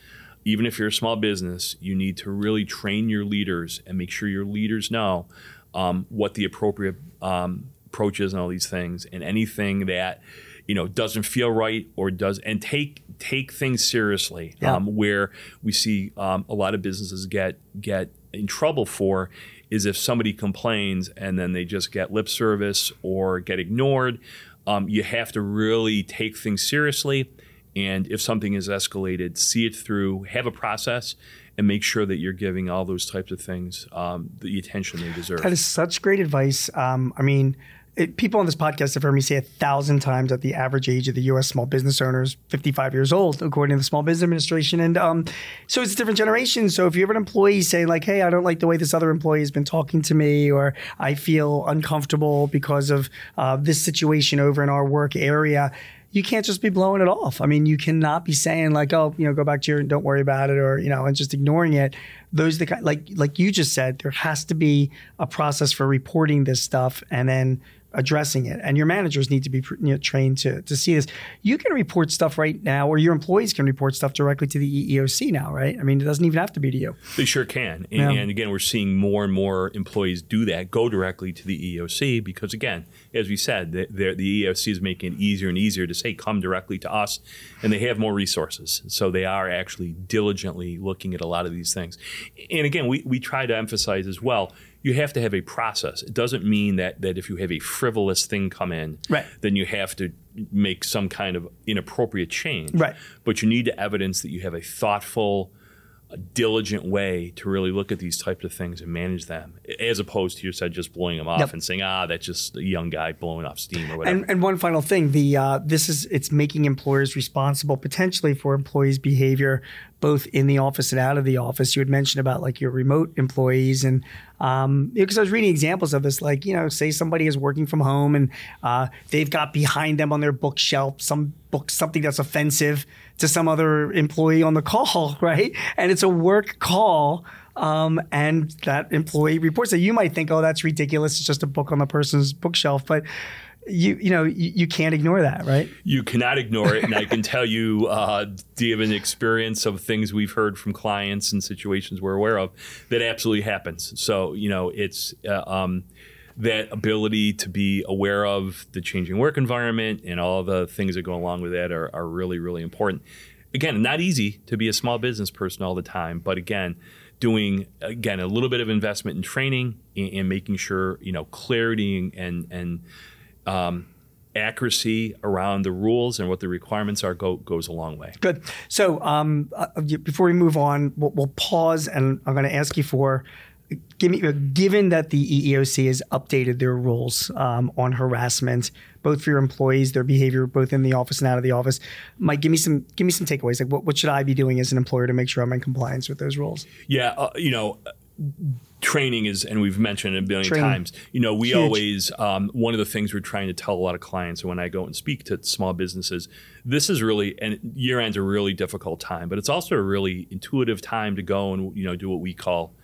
Even if you're a small business, you need to really train your leaders and make sure your leaders know um, what the appropriate um, approach is and all these things, and anything that you know doesn't feel right or does, and take take things seriously. Yeah. Um, where we see um, a lot of businesses get get in trouble for is if somebody complains and then they just get lip service or get ignored. Um, you have to really take things seriously And if something is escalated, see it through, have a process, and make sure that you're giving all those types of things um, the attention they deserve. That is such great advice. Um, I mean, it, people on this podcast have heard me say a thousand times that the average age of the U.S. small business owner is 55 years old, according to the Small Business Administration. And um, so it's a different generation. So if you have an employee say like, "Hey, I don't like the way this other employee has been talking to me," or "I feel uncomfortable because of uh, this situation over in our work area," you can't just be blowing it off. I mean, you cannot be saying like, "Oh, you know, go back to your don't worry about it," or you know, and just ignoring it. Those are the kind like like you just said, there has to be a process for reporting this stuff, and then addressing it. And your managers need to be you know, trained to, to see this. You can report stuff right now, or your employees can report stuff directly to the EEOC now, right? I mean, it doesn't even have to be to you. They sure can. And, yeah. and again, we're seeing more and more employees do that, go directly to the EEOC because, again, as we said, the, the EEOC is making it easier and easier to say, come directly to us, and they have more resources. So they are actually diligently looking at a lot of these things. And again, we, we try to emphasize as well you have to have a process. It doesn't mean that that if you have a frivolous thing come in, right. then you have to make some kind of inappropriate change. Right. But you need to evidence that you have a thoughtful, a diligent way to really look at these types of things and manage them, as opposed to you said just blowing them off yep. and saying, ah, that's just a young guy blowing off steam or whatever. And, and one final thing, the uh, this is it's making employers responsible potentially for employees' behavior both in the office and out of the office. You had mentioned about like your remote employees and um, because I was reading examples of this, like you know, say somebody is working from home and uh, they've got behind them on their bookshelf some book something that's offensive to some other employee on the call, [laughs] right? And it's a work call. Um, and that employee reports that you might think, oh, that's ridiculous. It's just a book on the person's bookshelf. But you you know you, you, can't ignore that, right? You cannot ignore it, and I can tell you, [laughs] uh, an experience of things we've heard from clients and situations we're aware of that absolutely happens. So you know, it's uh, um, that ability to be aware of the changing work environment and all the things that go along with that are, are really really important. Again, not easy to be a small business person all the time, but again doing again a little bit of investment in training and, and making sure you know clarity and and um, accuracy around the rules and what the requirements are go, goes a long way. Good. So um, uh, before we move on, we'll, we'll pause, and I'm going to ask you for. Give me, given that the EEOC has updated their rules um, on harassment, both for your employees, their behavior, both in the office and out of the office, Mike, give me some give me some takeaways. Like, what, what should I be doing as an employer to make sure I'm in compliance with those rules? Yeah, uh, you know, training is, and we've mentioned it a billion training. times. You know, we Huge. always um, one of the things we're trying to tell a lot of clients when I go and speak to small businesses. This is really, and year end's a really difficult time, but it's also a really intuitive time to go and you know do what we call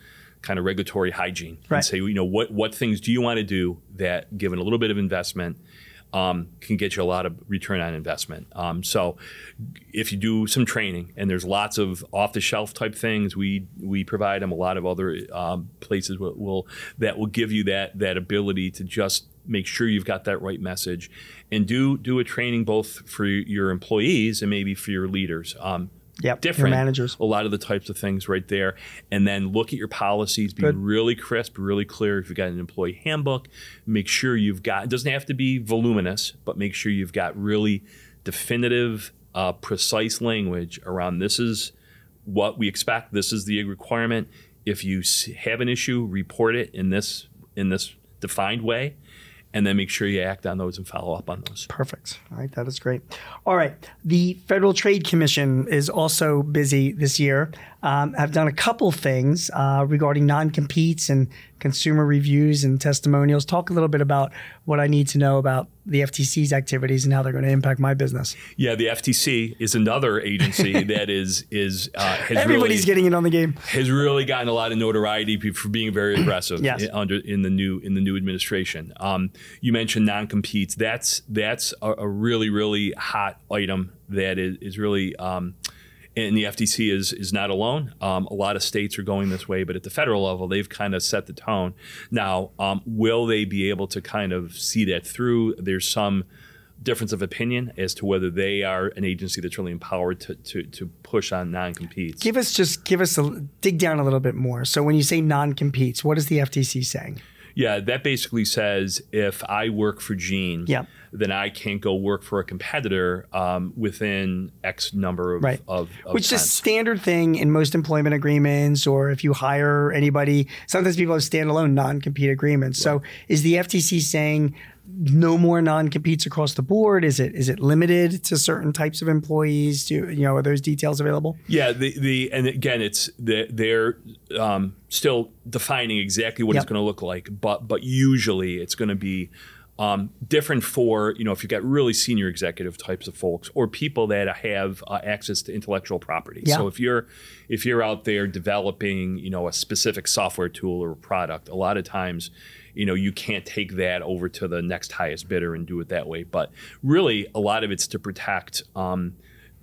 kind of regulatory hygiene right. and say, you know, what what things do you want to do that, given a little bit of investment um, can get you a lot of return on investment. Um, so if you do some training, and there's lots of off-the-shelf type things, we we provide them. A lot of other um, places will, will, that will give you that that ability to just make sure you've got that right message, and do do a training both for your employees and maybe for your leaders. Yep, different managers. A lot of the types of things right there, and then look at your policies. Be Good. really crisp, really clear. If you've got an employee handbook, make sure you've got. It doesn't have to be voluminous, but make sure you've got really definitive, uh, precise language around this is what we expect. This is the requirement. If you have an issue, report it in this in this defined way and then make sure you act on those and follow up on those. Perfect. All right, that is great. All right, the Federal Trade Commission is also busy this year. Um, I've done a couple things uh, regarding non competes and consumer reviews and testimonials. Talk a little bit about what I need to know about the FTC's activities and how they're going to impact my business. Yeah, the FTC is another agency [laughs] that is is uh, everybody's really, getting in on the game. Has really gotten a lot of notoriety for being very [clears throat] aggressive yes. in, under in the new in the new administration. Um, you mentioned non competes. That's that's a, a, really really hot item that is, is really. Um, and the FTC is is not alone. Um, a lot of states are going this way, but at the federal level, they've kind of set the tone. Now, um, will they be able to kind of see that through? There's some difference of opinion as to whether they are an agency that's really empowered to, to, to push on non-competes. Give us just give us a dig down a little bit more. So when you say non-competes, what is the FTC saying? Yeah, that basically says if I work for Gene, yeah. Then I can't go work for a competitor um, within X number of, Right. of, of Which is a standard thing in most employment agreements, or if you hire anybody. Sometimes people have standalone non-compete agreements. So, is the FTC saying no more non-competes across the board? Is it is it limited to certain types of employees? Do you know are those details available? Yeah, the, the and again, it's the, they're um, still defining exactly what it's going to look like, but but usually it's going to be um, different for you know if you've got really senior executive types of folks or people that have uh, access to intellectual property. Yeah. So if you're if you're out there developing you know a specific software tool or product, a lot of times you know you can't take that over to the next highest bidder and do it that way. But really, a lot of it's to protect. Um,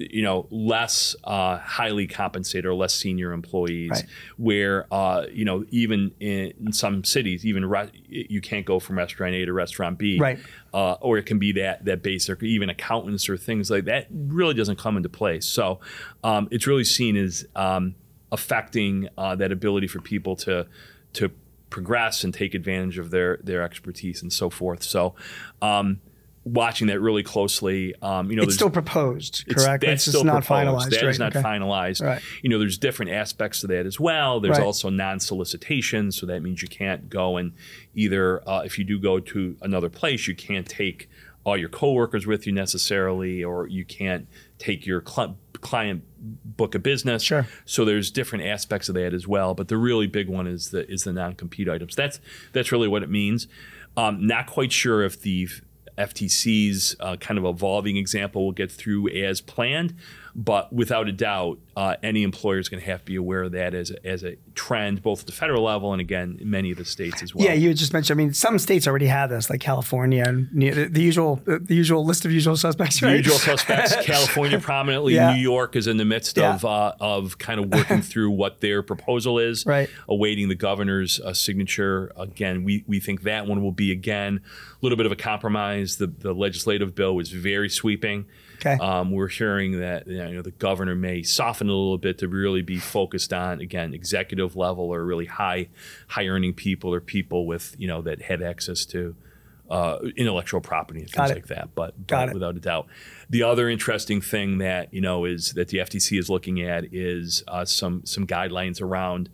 you know, less uh, highly compensated or less senior employees, Right. where uh, you know even in, in some cities, even re- you can't go from restaurant A to restaurant B, Right. Uh, or it can be that that basic, even accountants or things like that. Really doesn't come into play. So um, it's really seen as um, affecting uh, that ability for people to to progress and take advantage of their their expertise and so forth. So. Um, Watching that really closely, um, you know, It's still proposed, it's- correct? That's it's still just not proposed. finalized. That right? is not okay. finalized. Right. You know, there's different aspects to that as well. There's Right. also non-solicitation, so that means you can't go and either uh, if you do go to another place, you can't take all your coworkers with you necessarily, or you can't take your cli- client book of business. Sure. So there's different aspects of that as well. But the really big one is the is the non-compete items. That's that's really what it means. Um, not quite sure if the FTC's uh, kind of evolving example. Will get through as planned, but without a doubt, uh, any employer is going to have to be aware of that as a, as a trend, both at the federal level and again in many of the states as well. Yeah, you just mentioned. I mean, some states already have this, like California, and the, the usual, the usual list of usual suspects. The Right? usual [laughs] suspects. California prominently. Yeah. New York is in the midst Yeah. of uh, of kind of working through what their proposal is. [laughs] Right. Awaiting the governor's uh, signature. Again, we we think that one will be again a little bit of a compromise. The the legislative bill was very sweeping. Okay. Um, we're hearing that you know the governor may soften a little bit to really be focused on again executive level or really high high earning people or people with you know that have access to uh, intellectual property and things like that. But, Got but it. without a doubt, the other interesting thing that you know is that the FTC is looking at is uh, some some guidelines around.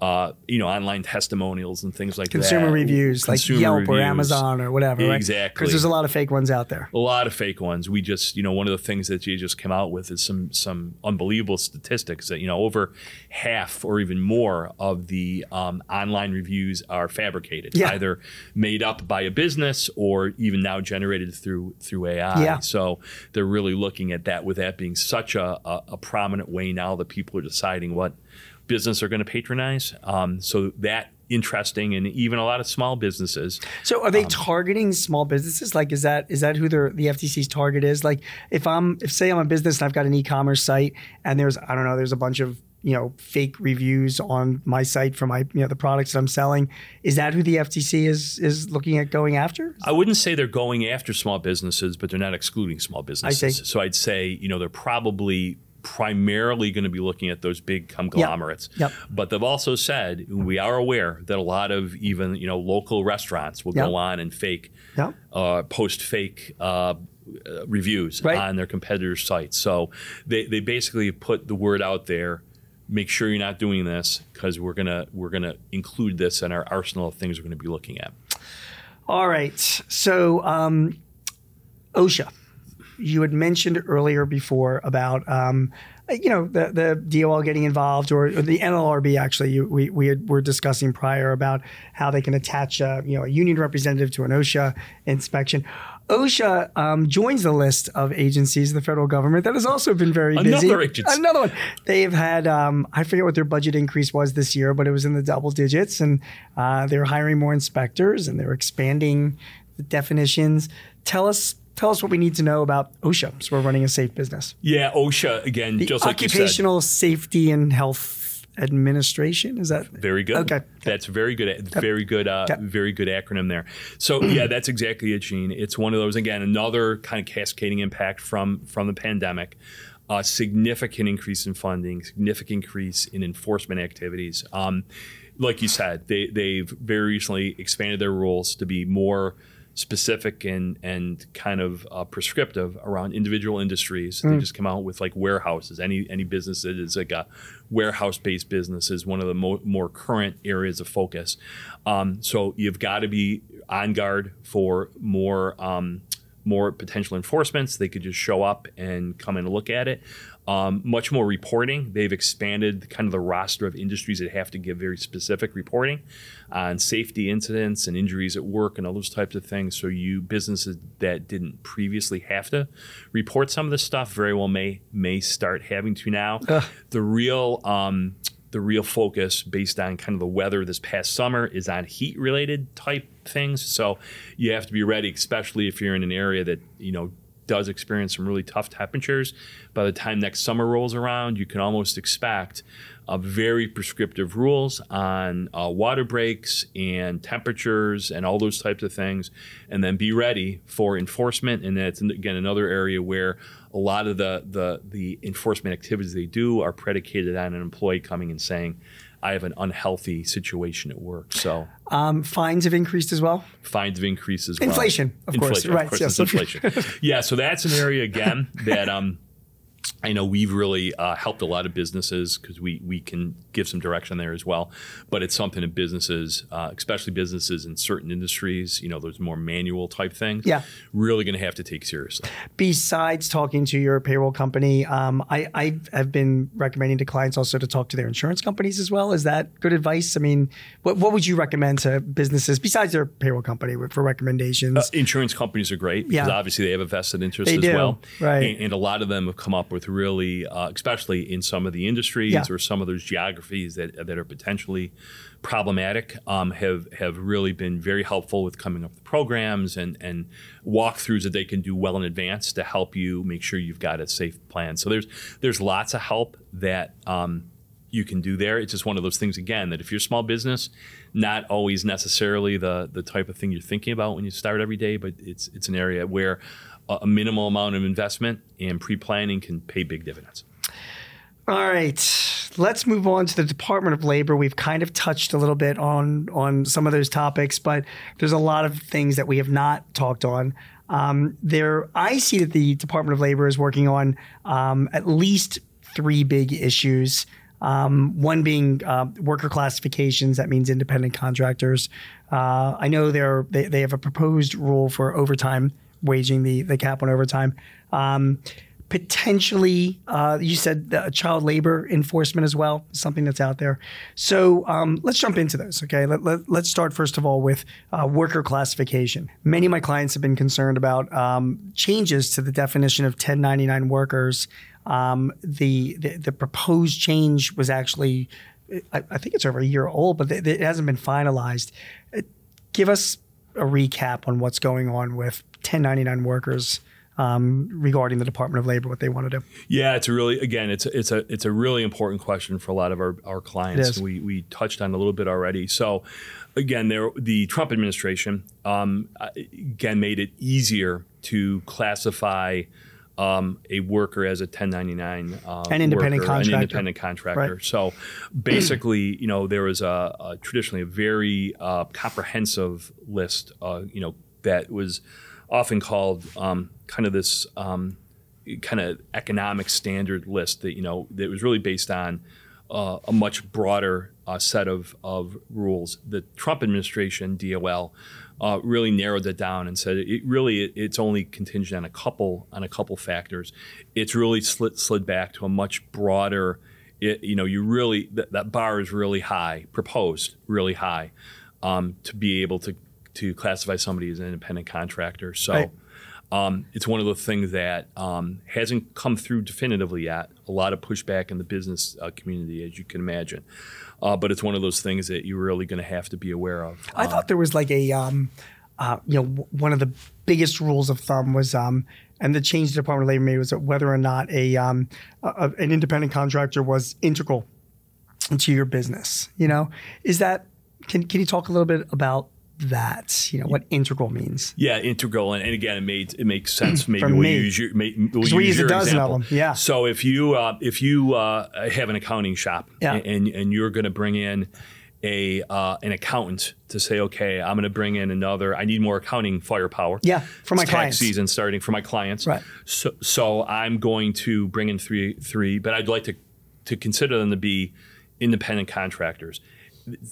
Uh, you know, online testimonials and things like that. Consumer that. reviews, Consumer like Yelp or reviews. Amazon or whatever. Exactly. Because there's a lot of fake ones out there. A lot of fake ones. We just, you know, one of the things that you just came out with is some some unbelievable statistics that you know over half or even more of the um, online reviews are fabricated, Yeah. either made up by a business or even now generated through through AI. Yeah. So they're really looking at that. With that being such a, a, a prominent way now that people are deciding what business are going to patronize. Um, so that interesting, and even a lot of small businesses. So Um, are they targeting small businesses? Like, is that is that who their the FTC's target is? Like, if I'm if say I'm a business and I've got an e-commerce site and there's I don't know there's a bunch of you know fake reviews on my site for my you know the products that I'm selling, is that who the FTC is is looking at going after? I wouldn't say they're going after small businesses, but they're not excluding small businesses. So I'd say, you know, they're probably primarily going to be looking at those big conglomerates. Yep. But they've also said we are aware that a lot of even, you know, local restaurants will Yep. go on and fake Yep. uh, post fake uh, uh, reviews Right. on their competitors' sites. So they, they basically put the word out there. Make sure you're not doing this because we're gonna we're gonna include this in our arsenal of things we're going to be looking at. All right. So, um, OSHA, you had mentioned earlier before about, um, you know, the, the DOL getting involved or, or the NLRB actually, you, we, we had, were discussing prior about how they can attach, a, you know, a union representative to an OSHA inspection. OSHA um, joins the list of agencies of the federal government that has also been very busy. Another agency. Another one. They have had, um, I forget what their budget increase was this year, but it was in the double digits, and uh, they're hiring more inspectors and they're expanding the definitions. Tell us, tell us what we need to know about OSHA. So we're running a safe business. Yeah, OSHA again, just like. Occupational Safety and Health Administration. Is that Very good. Okay. That's very good. Very good. Uh. Very good acronym there. So [clears throat] yeah, that's exactly it, Gene. It's one of those again, another kind of cascading impact from from the pandemic. A significant increase in funding, significant increase in enforcement activities. Um, like you said, they they've very recently expanded their rules to be more specific and and kind of uh, prescriptive around individual industries. They just come out with like warehouses. Any any business that is like a warehouse based business is one of the mo- more current areas of focus. Um, so you've got to be on guard for more. Um, more potential enforcements. They could just show up and come in and look at it. Um, much more reporting. They've expanded kind of the roster of industries that have to give very specific reporting on safety incidents and injuries at work and all those types of things. So you businesses that didn't previously have to report some of this stuff very well may may start having to now. [laughs] The real um, the real focus based on kind of the weather this past summer is on heat related type things. So you have to be ready, especially if you're in an area that, you know, does experience some really tough temperatures. By the time next summer rolls around, you can almost expect uh, very prescriptive rules on uh, water breaks and temperatures and all those types of things, and then be ready for enforcement. And that's again another area where a lot of the the the enforcement activities they do are predicated on an employee coming and saying. I have an unhealthy situation at work. So Um, fines have increased as well. fines have increased as well. Inflation, of course. Inflation, Right, Of course, yes. inflation. [laughs] yeah, so that's an area again that um, I know we've really uh, helped a lot of businesses because we we can give some direction there as well. But it's something that businesses, uh, especially businesses in certain industries, you know, those more manual type things, Yeah. really going to have to take seriously. Besides talking to your payroll company, um, I, I have been recommending to clients also to talk to their insurance companies as well. Is that good advice? I mean, what, what would you recommend to businesses besides their payroll company for recommendations? Insurance companies are great because Yeah. obviously they have a vested interest They as do, well. right. And, and a lot of them have come up with really, uh, especially in some of the industries Yeah. or some of those geographies that, that are potentially problematic, um, have have really been very helpful with coming up with programs and and walkthroughs that they can do well in advance to help you make sure you've got a safe plan. So there's there's lots of help that. Um, you can do there. It's just one of those things again that if you're a small business, not always necessarily the the type of thing you're thinking about when you start every day, but it's it's an area where a minimal amount of investment and pre-planning can pay big dividends. All right, let's move on to the Department of Labor. We've kind of touched a little bit on on some of those topics, but there's a lot of things that we have not talked on. Um, there, I see that the Department of Labor is working on um, at least three big issues. Um, one being uh, worker classifications. That means independent contractors. Uh, I know they're, they they have a proposed rule for overtime, waging the the cap on overtime. Um, potentially, uh, you said child labor enforcement as well, something that's out there. So um, let's jump into those. Okay, let, let, let's start first of all with uh, worker classification. Many of my clients have been concerned about um, changes to the definition of 1099 workers. Um, the, the the proposed change was actually, I, think it's over a year old, but it, it hasn't been finalized. Uh, Give us a recap on what's going on with 1099 workers um, regarding the Department of Labor, what they want to do. Yeah, it's a really again, it's a, it's a it's a really important question for a lot of our, our clients. We we touched on a little bit already. So again, there the Trump administration um, again made it easier to classify. Um, a worker as a 1099 uh, An independent worker, contractor. an independent contractor. Right. So basically, you know, there was a, a traditionally a very uh, comprehensive list, uh, you know, that was often called um, kind of this um, kind of economic standard list that you know that was really based on uh, a much broader uh, set of, of rules. The Trump administration, DOL, uh, really narrowed it down and said it really it, it's only contingent on a couple on a couple factors. It's really slid, slid back to a much broader. It, you know, you really that, that bar is really high, proposed really high, um, to be able to to classify somebody as an independent contractor. So. Right. Um, it's one of the things that um, hasn't come through definitively yet. A lot of pushback in the business uh, community, as you can imagine. Uh, but it's one of those things that you're really going to have to be aware of. I thought there was like a, um, uh, you know, one of the biggest rules of thumb was, um, and the change the Department of Labor made was that whether or not a, um, a- an independent contractor was integral to your business. You know, is that can can you talk a little bit about that? You know, what integral means. Yeah, integral, and, and again, it made it makes sense. Maybe For we'll use your may, we'll 'Cause we use use a your dozen of them, yeah. So if you uh, if you uh, have an accounting shop Yeah. and and you're going to bring in a uh, an accountant to say, okay, I'm going to bring in another. I need more accounting firepower. Yeah, for my It's clients. Tax season starting for my clients. Right. So, so I'm going to bring in three, three, but I'd like to to consider them to be independent contractors.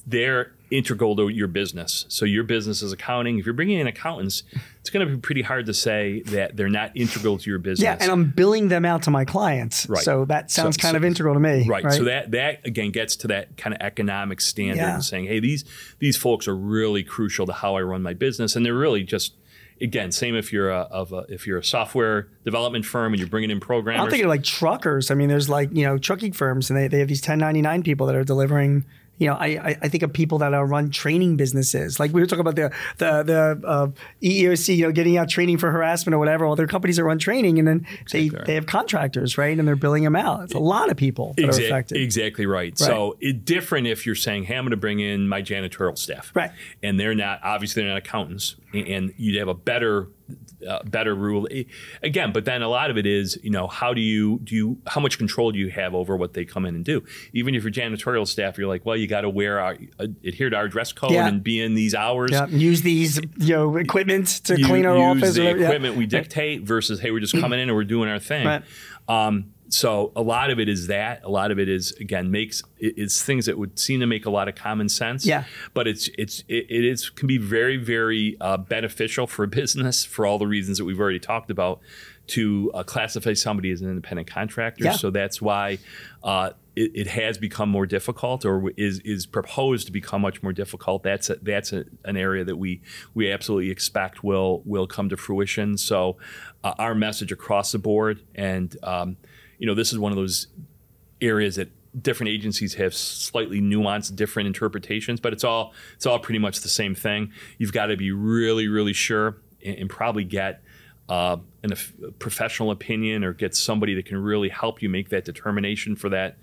They're integral to your business. So your business is accounting. If you're bringing in accountants, it's going to be pretty hard to say that they're not integral to your business. Yeah, and I'm billing them out to my clients. Right. So that sounds So- kind so- of integral to me. Right. So that that again gets to that kind of economic standard Yeah. and saying, hey, these these folks are really crucial to how I run my business, and they're really just again same if you're a, of a if you're a software development firm and you're bringing in programmers. I'm thinking like truckers. I mean, there's like, you know, trucking firms and they, they have these 1099 people that are delivering. You know, I, I, I think of people that are run training businesses. Like we were talking about the the the uh, EEOC, you know, getting out training for harassment or whatever. Well, there are companies that run training, and then they, right. they have contractors, right? And they're billing them out. It's a lot of people that are affected. Exactly right. So it different if you're saying, "Hey, I'm going to bring in my janitorial staff," Right. And they're not obviously they're not accountants, and- and you'd have a better uh, better rule again. But then a lot of it is, you know, how do you do you how much control do you have over what they come in and do? Even if you're janitorial staff, you're like, well, you got to wear our uh, adhere to our dress code Yeah. and be in these hours. Yeah, use these you know equipment to You clean our use office. or the. Yeah. equipment we dictate versus hey, we're just coming in and we're doing our thing. Right. Um, so a lot of it is that. A lot of it is again makes it's things that would seem to make a lot of common sense. Yeah. But it's it's it, it is can be very very uh, beneficial for a business for all the reasons that we've already talked about to uh, classify somebody as an independent contractor. Yeah. So that's why. Uh, it, it has become more difficult, or is is proposed to become much more difficult. That's a, that's a, an area that we we absolutely expect will will come to fruition. So, uh, our message across the board, and um, you know, this is one of those areas that different agencies have slightly nuanced different interpretations but it's all it's all pretty much the same thing. You've got to be really really sure and, and probably get uh, an, a professional opinion or get somebody that can really help you make that determination for that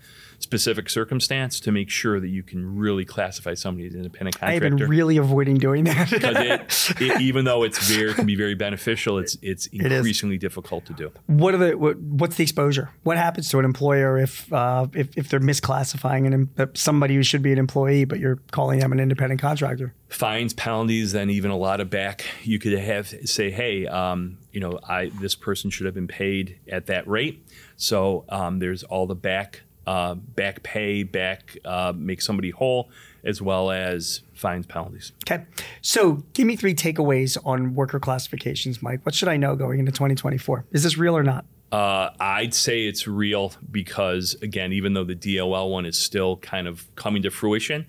specific circumstance to make sure that you can really classify somebody as an independent contractor. I have been really avoiding doing that. [laughs] because it, it, even though it's very can be very beneficial, it's it's increasingly difficult to do. what are the what, what's the exposure? What happens to an employer if uh, if, if they're misclassifying an, somebody who should be an employee, but you're calling them an independent contractor? Fines, penalties, then even a lot of back. You could have say, hey, um, you know, I this person should have been paid at that rate. So um, there's all the back uh, back pay, back uh, make somebody whole, as well as fines, penalties. Okay, so give me three takeaways on worker classifications, Mike. What should I know going into 2024? Is this real or not? Uh, I'd say it's real because, again, even though the DOL one is still kind of coming to fruition,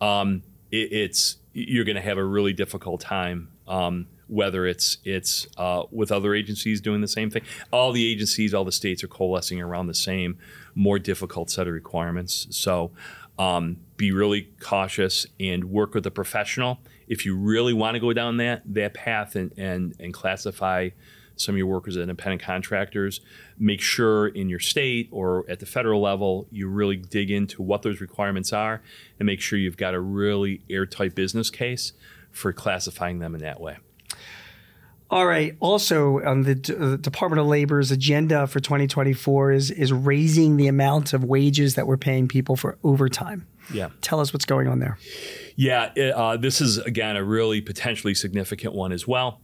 um, it, it's you're going to have a really difficult time. Um, whether it's it's uh, with other agencies doing the same thing, all the agencies, all the states are coalescing around the same, more difficult set of requirements. So, um, be really cautious and work with a professional if you really want to go down that that path and and, and classify some of your workers as independent contractors. Make sure in your state or at the federal level you really dig into what those requirements are and make sure you've got a really airtight business case for classifying them in that way. All right. Also, on the D- uh, Department of Labor's agenda for 2024 is is raising the amount of wages that we're paying people for overtime. Yeah. Tell us what's going on there. Yeah, it, uh, this is again a really potentially significant one as well.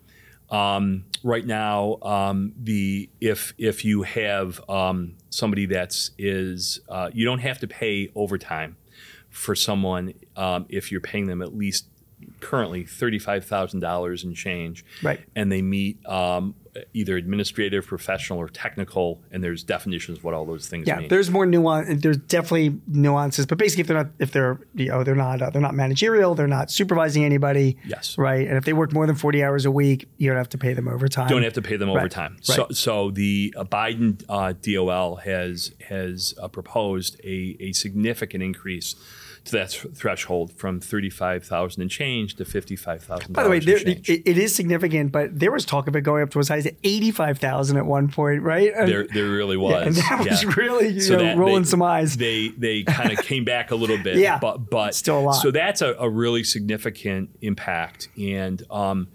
Um, right now, um, the if if you have um, somebody that's is uh, you don't have to pay overtime for someone um, if you're paying them at least currently thirty five thousand dollars in change, Right. And they meet um, either administrative, professional, or technical, and there's definitions of what all those things Yeah, mean. there's more nuance. There's definitely nuances, but basically, if they're not, if they're, you know, they're not, uh, they're not managerial, they're not supervising anybody. Yes. Right. And if they work more than 40 hours a week, you don't have to pay them overtime. don't have to pay them Right, overtime. So, right. so the uh, Biden uh, DOL has has uh, proposed a, a significant increase to that th- threshold from thirty five thousand and change to fifty five thousand. By the way, there, it, it is significant, but there was talk of it going up to as high as 85,000 at one point, right? There, there really was. and that was really, you know, rolling they, some eyes. They they kind of [laughs] came back a little bit, Yeah, but but still a lot. So that's a, a really significant impact, and um,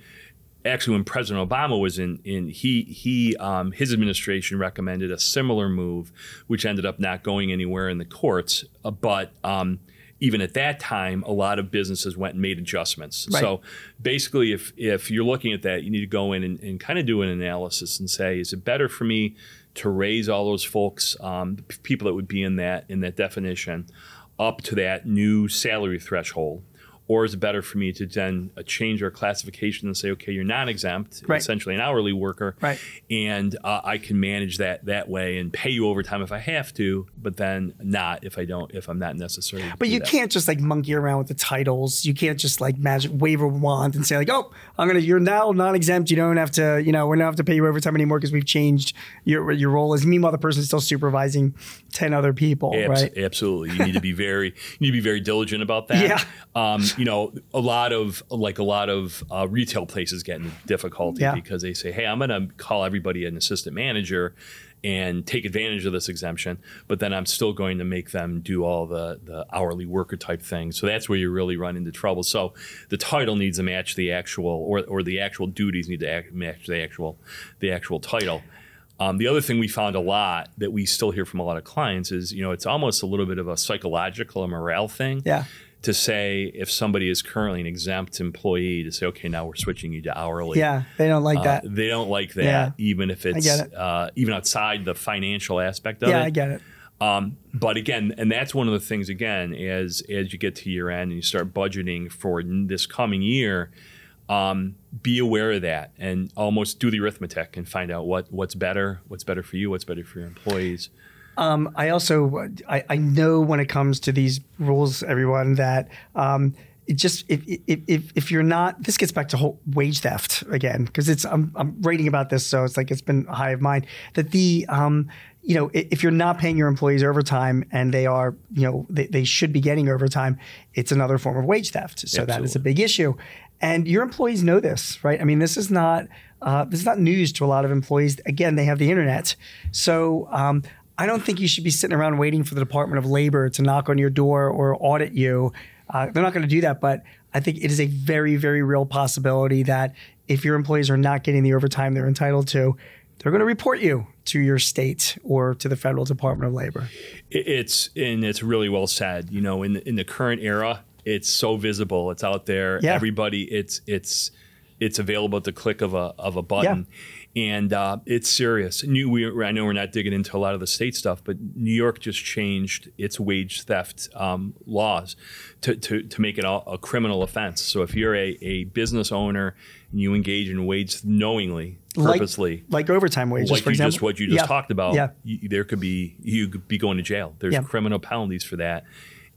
actually, when President Obama was in, in he he um, his administration recommended a similar move, which ended up not going anywhere in the courts, uh, but. Um, even at that time, a lot of businesses went and made adjustments. Right. So basically, if if you're looking at that, you need to go in and, and kind of do an analysis and say, is it better for me to raise all those folks, um, the people that would be in that in that definition, up to that new salary threshold? Or is it better for me to then uh, change our classification and say, okay, you're non-exempt, Right. essentially an hourly worker, Right. and uh, I can manage that that way and pay you overtime if I have to, but then not if I don't, if I'm not necessary. But you that. can't just like monkey around with the titles. You can't just like magic wave a wand and say like, "Oh, I'm gonna. You're now non-exempt. You don't have to. You know, we're not have to pay you overtime anymore because we've changed your your role." As meanwhile, the person's still supervising ten other people, Abs- right? Absolutely. You need to be very you need to be very diligent about that. [laughs] Yeah. Um, you know, a lot of like a lot of uh, retail places get into difficulty Yeah. because they say, "Hey, I'm going to call everybody an assistant manager." And take advantage of this exemption, but then I'm still going to make them do all the, the hourly worker type things. So that's where you really run into trouble. So the title needs to match the actual, or, or the actual duties need to act, match the actual the actual title. Um, the other thing we found a lot that we still hear from a lot of clients is, you know, it's almost a little bit of a psychological a morale thing. Yeah. To say if somebody is currently an exempt employee, to say, okay, now we're switching you to hourly. Yeah, they don't like Uh, that. they don't like that, Yeah. even if it's it. Uh, even outside the financial aspect of it. Yeah. I get it. Um, but again, and that's one of the things again, as as you get to year end and you start budgeting for n- this coming year, um, be aware of that and almost do the arithmetic and find out what what's better, what's better for you, what's better for your employees. Um, I also I, I know when it comes to these rules, everyone that um, it just if, if if if you're not this gets back to whole wage theft again because it's I'm I'm writing about this so it's like it's been high of mind that the um, you know if you're not paying your employees overtime and they are you know they, they should be getting overtime it's another form of wage theft. So that is a big issue. And your employees know this right? I mean this is not uh, this is not news to a lot of employees. Again they have the internet. So um, I don't think you should be sitting around waiting for the Department of Labor to knock on your door or audit you. Uh, they're not going to do that, but I think it is a very, very real possibility that if your employees are not getting the overtime they're entitled to, they're going to report you to your state or to the federal Department of Labor. It's and it's really well said. You know, in the, in the current era, it's so visible. It's out there. Yeah. Everybody, it's it's it's available at the click of a of a button. And uh, it's serious. New, we, I know we're not digging into a lot of the state stuff, but New York just changed its wage theft um, laws to, to, to make it a, a criminal offense. So if you're a, a business owner and you engage in wage knowingly, purposely, Like, like overtime wages, like for example. just what you just Yeah. talked about, Yeah. you, there could be you could be going to jail. There's Yeah. criminal penalties for that,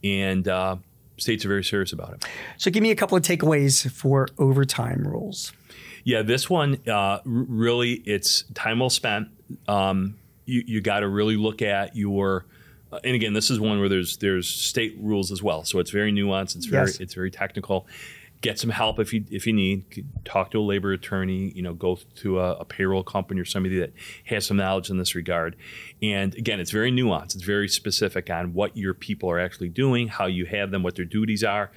and uh, states are very serious about it. So give me a couple of takeaways for overtime rules. Yeah, this one uh, really it's time well spent. Um, you you got to really look at your. Uh, and again, this is one where there's there's state rules as well, so it's very nuanced. It's very Yes. it's very technical. Get some help if you if you need. Talk to a labor attorney. You know, go to a, a payroll company or somebody that has some knowledge in this regard. And again, it's very nuanced. It's very specific on what your people are actually doing, how you have them, what their duties are.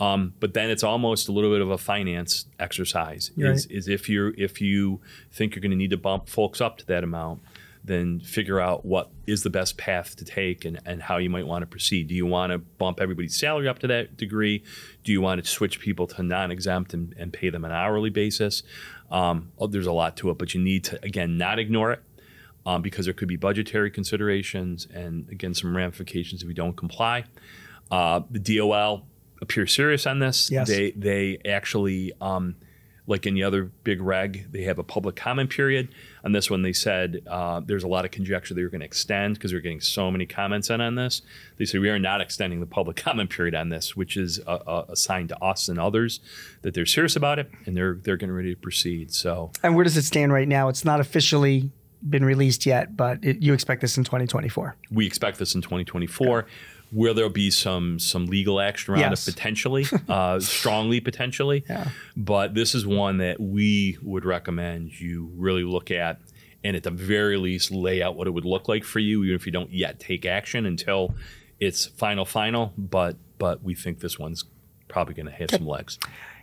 Um, but then it's almost a little bit of a finance exercise. Right. Is, is if you if you think you're going to need to bump folks up to that amount, then figure out what is the best path to take and, and how you might want to proceed. Do you want to bump everybody's salary up to that degree? Do you want to switch people to non-exempt and, and pay them an hourly basis? Um, oh, there's a lot to it, but you need to again not ignore it um, because there could be budgetary considerations and again some ramifications if you don't comply. Uh, the DOL appears serious on this. Yes. They they actually um, like any other big reg, they have a public comment period. On this one, they said uh, there's a lot of conjecture they were going to extend because they're getting so many comments in on this. They said we are not extending the public [laughs] comment period on this, which is a, a, a sign to us and others that they're serious about it and they're they're getting ready to proceed. So And where does it stand right now? It's not officially been released yet, but it, you expect this in 2024. we expect this in 2024. Will there'll be some some legal action around Yes. it potentially, [laughs] uh, strongly potentially? Yeah. But this is one that we would recommend you really look at, and at the very least, lay out what it would look like for you, even if you don't yet take action until it's final, final. But but we think this one's probably going to have some legs.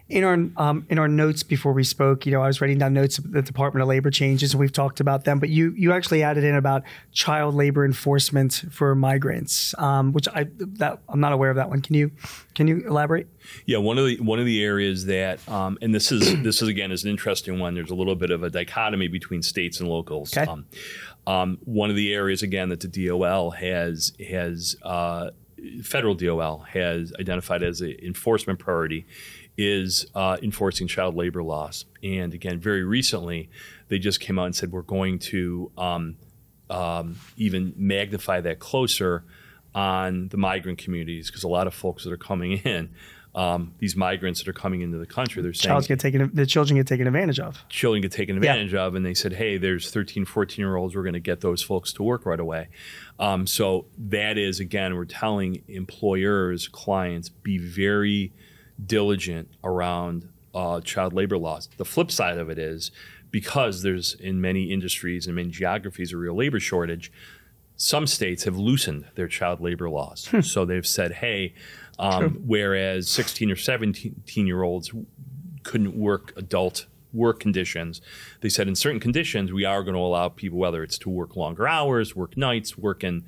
In our um, in our notes before we spoke, you know, I was writing down notes of the Department of Labor changes, and we've talked about them. But you you actually added in about child labor enforcement for migrants, um, which I that I'm not aware of that one. Can you can you elaborate? Yeah, one of the one of the areas that, um, and this is [clears throat] this is again is an interesting one. There's a little bit of a dichotomy between states and locals. Okay. Um, um, one of the areas again that the DOL has has uh, federal DOL has identified as an enforcement priority is uh, enforcing child labor laws. And again, very recently, they just came out and said we're going to um, um, even magnify that closer on the migrant communities because a lot of folks that are coming in. Um, these migrants that are coming into the country, they're saying Child's get taken, the children get taken advantage of. children get taken advantage of and they said hey there's 13 14 year olds we're going to get those folks to work right away um, so that is again we're telling employers clients be very diligent around uh, child labor laws. The flip side of it is because there's in many industries and many geographies a real labor shortage some states have loosened their child labor laws. so they've said, hey, um, whereas 16 or 17 year olds couldn't work adult work conditions, they said in certain conditions, we are going to allow people, whether it's to work longer hours, work nights, work in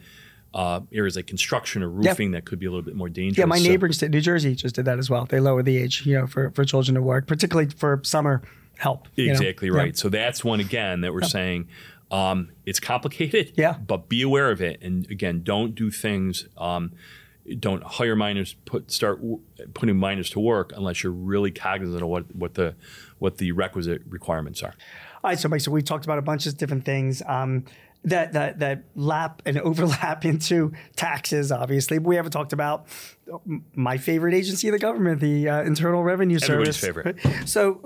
uh, areas like construction or roofing that could be a little bit more dangerous. Yeah, my So- neighboring state, New Jersey, just did that as well. They lowered the age, you know, for, for children to work, particularly for summer help. you know? Exactly right. So that's one again that we're saying um, it's complicated. Yeah. But be aware of it, and again, don't do things. Um, don't hire minors. Put start w- putting minors to work unless you're really cognizant of what what the what the requisite requirements are. All right, so Mike, so we've talked about a bunch of different things um, that that that lap and [laughs] overlap into taxes. Obviously, we haven't talked about my favorite agency of the government, the uh, Internal Revenue Everybody's Service. favorite. [laughs] So,